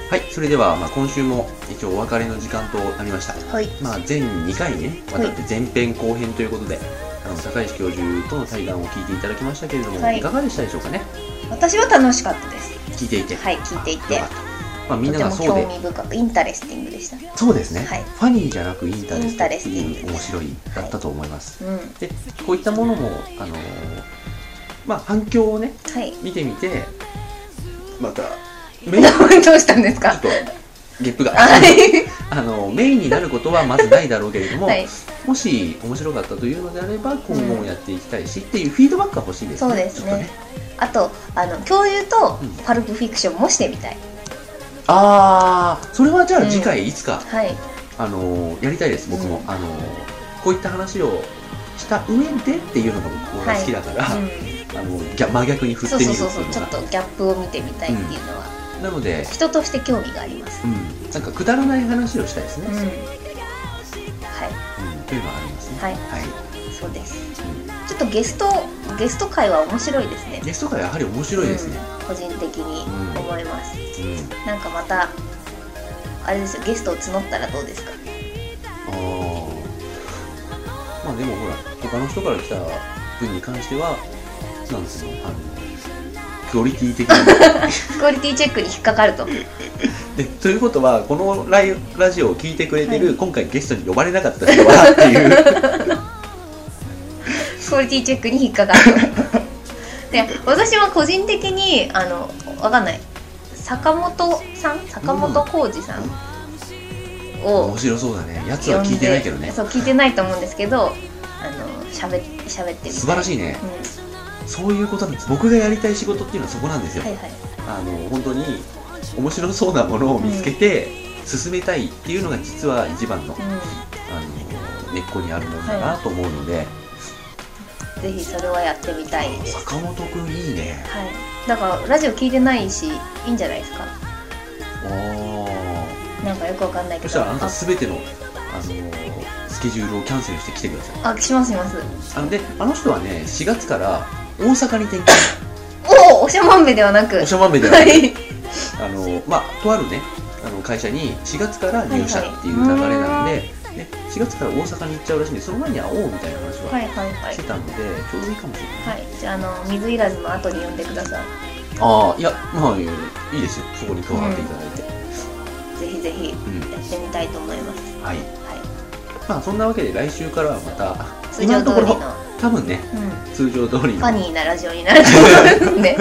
[SPEAKER 2] はいそれでは、まあ、今週も一応お別れの時間となりました。
[SPEAKER 1] はい。
[SPEAKER 2] まあ、全2回にねわたって前編後編ということで、あの高石教授との対談を聞いていただきましたけれども、
[SPEAKER 1] はい。
[SPEAKER 2] い、かがでしたでしょうかね？
[SPEAKER 1] 私は楽しかったです。
[SPEAKER 2] 聞いていて。
[SPEAKER 1] はい聞いていて。
[SPEAKER 2] まあ、みんながそうで。
[SPEAKER 1] も興味深く interesting でした。
[SPEAKER 2] そうですね、
[SPEAKER 1] はい。
[SPEAKER 2] funny じゃなく interesting 面白いだったと思います、
[SPEAKER 1] うん。
[SPEAKER 2] でこういったものもあのーまあ反響をね
[SPEAKER 1] はい。
[SPEAKER 2] 見てみてまたメインちょっ
[SPEAKER 1] どうしたんですか？
[SPEAKER 2] とゲップが。
[SPEAKER 1] はい。
[SPEAKER 2] あのメインになることはまずないだろうけれども、
[SPEAKER 1] はい。
[SPEAKER 2] もし面白かったというのであれば今後もやっていきたいし、っていうフィードバックが欲しいです
[SPEAKER 1] そうです
[SPEAKER 2] ちょっと
[SPEAKER 1] ねあとあの共有と
[SPEAKER 2] うん。
[SPEAKER 1] パルプフィクションもしてみたい。
[SPEAKER 2] ああそれはじゃあ
[SPEAKER 1] うん
[SPEAKER 2] 次回いつか、
[SPEAKER 1] はい。
[SPEAKER 2] あのーやりたいです僕も、
[SPEAKER 1] うん。
[SPEAKER 2] あのーこういった話をした上でっていうのが僕は好きだから、
[SPEAKER 1] うん
[SPEAKER 2] あの逆真逆に振って
[SPEAKER 1] そう
[SPEAKER 2] みる
[SPEAKER 1] そうそう
[SPEAKER 2] っていうのが
[SPEAKER 1] そう。ちょっとギャップを見てみたいっていうのは、
[SPEAKER 2] なので、
[SPEAKER 1] 人として興味があります。
[SPEAKER 2] うん、なんかくだらない話をしたいですね、
[SPEAKER 1] うん。はい。
[SPEAKER 2] うん。というのはありますね。
[SPEAKER 1] はい。
[SPEAKER 2] はい。
[SPEAKER 1] そうです。
[SPEAKER 2] うん
[SPEAKER 1] ちょっとゲストゲスト会は面白いですね。
[SPEAKER 2] ゲスト会はやはり面白いですね、
[SPEAKER 1] うん。個人的に思います、
[SPEAKER 2] うん。
[SPEAKER 1] なんかまたあれですよゲストを募ったらどうですか？
[SPEAKER 2] ああまあでもほら他の人から来た分に関してはなんですよあのクオリティ的に。
[SPEAKER 1] クオリティチェックに引っかかると。
[SPEAKER 2] でということはこのライラジオを聞いてくれてる、
[SPEAKER 1] はい。
[SPEAKER 2] 今回ゲストに呼ばれなかった人はっていう
[SPEAKER 1] クオリティチェックに引っかかる。とで私は個人的にあのわかんない。坂本さん？坂本浩二さん？を
[SPEAKER 2] 面白そうだね。やつは聞いてないけどね。
[SPEAKER 1] そう聞いてないと思うんですけどあの喋っ喋ってみたい。
[SPEAKER 2] 素晴らしいね。
[SPEAKER 1] う
[SPEAKER 2] そういうことなんです。僕がやりたい仕事っていうのはそこなんですよ、
[SPEAKER 1] ん、はいはい。
[SPEAKER 2] あの本当に面白そうなものを見つけて進めたいっていうのが実は一番の,、
[SPEAKER 1] う
[SPEAKER 2] あの根っこにあるものだなと思うので、
[SPEAKER 1] んぜひそれはやってみたい。です
[SPEAKER 2] 坂本くんいいね。
[SPEAKER 1] はい。だからラジオ聞いてないしいいんじゃないですか？
[SPEAKER 2] お
[SPEAKER 1] なんかよくわかんないけど。
[SPEAKER 2] そしたらあなた全てのあのスケジュールをキャンセルして来てください。
[SPEAKER 1] あしますします。
[SPEAKER 2] あのであの人はね4月から大阪に転勤。
[SPEAKER 1] おおおしゃまんべではなく。
[SPEAKER 2] おしゃまんべではない
[SPEAKER 1] はい。
[SPEAKER 2] あのまあとあるねあの会社に4月から入社っていう流れなんで,、で4月から大阪に行っちゃうらしいんでその前に会おうみたいな話
[SPEAKER 1] は
[SPEAKER 2] はい
[SPEAKER 1] はいはい。
[SPEAKER 2] してたので、ちょうどいいかもしれない、
[SPEAKER 1] はい。じゃああの水いらずの後に呼んでください。
[SPEAKER 2] ああいやまあいいですよ。そこに加わっていただいて、
[SPEAKER 1] ぜひぜひ
[SPEAKER 2] うん。
[SPEAKER 1] やってみたいと思います、
[SPEAKER 2] はい。
[SPEAKER 1] は
[SPEAKER 2] まあそんなわけで来週からはまた
[SPEAKER 1] い、通常通りの、
[SPEAKER 2] 多分ね
[SPEAKER 1] うん、
[SPEAKER 2] 通常通りの。
[SPEAKER 1] ファニーなラジオになると思いますね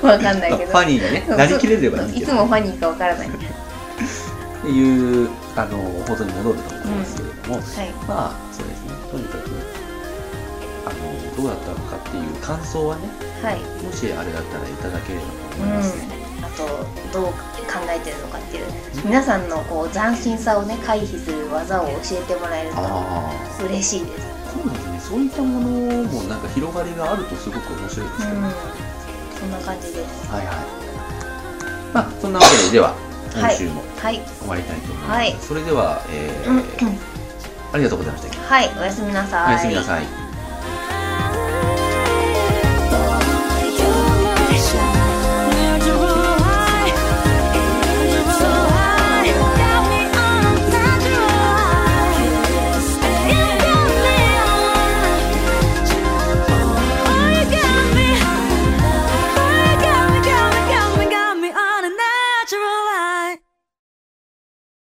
[SPEAKER 1] わかんないけど。
[SPEAKER 2] ファニーにねなりきれればいいけど。
[SPEAKER 1] いつもファニーかわからない。はい
[SPEAKER 2] っていうあの放送に戻ると思いますけれども、まあそうですね。とにかくあのどうだったのかっていう感想はね
[SPEAKER 1] はい。
[SPEAKER 2] もしあれだったらいただければと
[SPEAKER 1] うん
[SPEAKER 2] 思いますね、
[SPEAKER 1] あとどう考えてるのかっていう皆さんのこう斬新さをね回避する技を教えてもらえると嬉しいです。
[SPEAKER 2] そうですね。そういったものもなんか広がりがあるとすごく面白いですけど、
[SPEAKER 1] うん。
[SPEAKER 2] はい
[SPEAKER 1] そんな感じです。
[SPEAKER 2] はい。まあそんなわけででは今週も
[SPEAKER 1] はい。
[SPEAKER 2] 終わりたいと思います、
[SPEAKER 1] はい。
[SPEAKER 2] それでは、えー
[SPEAKER 1] うん。
[SPEAKER 2] ありがとうございました。
[SPEAKER 1] はい。おやすみなさい。
[SPEAKER 2] おやすみなさい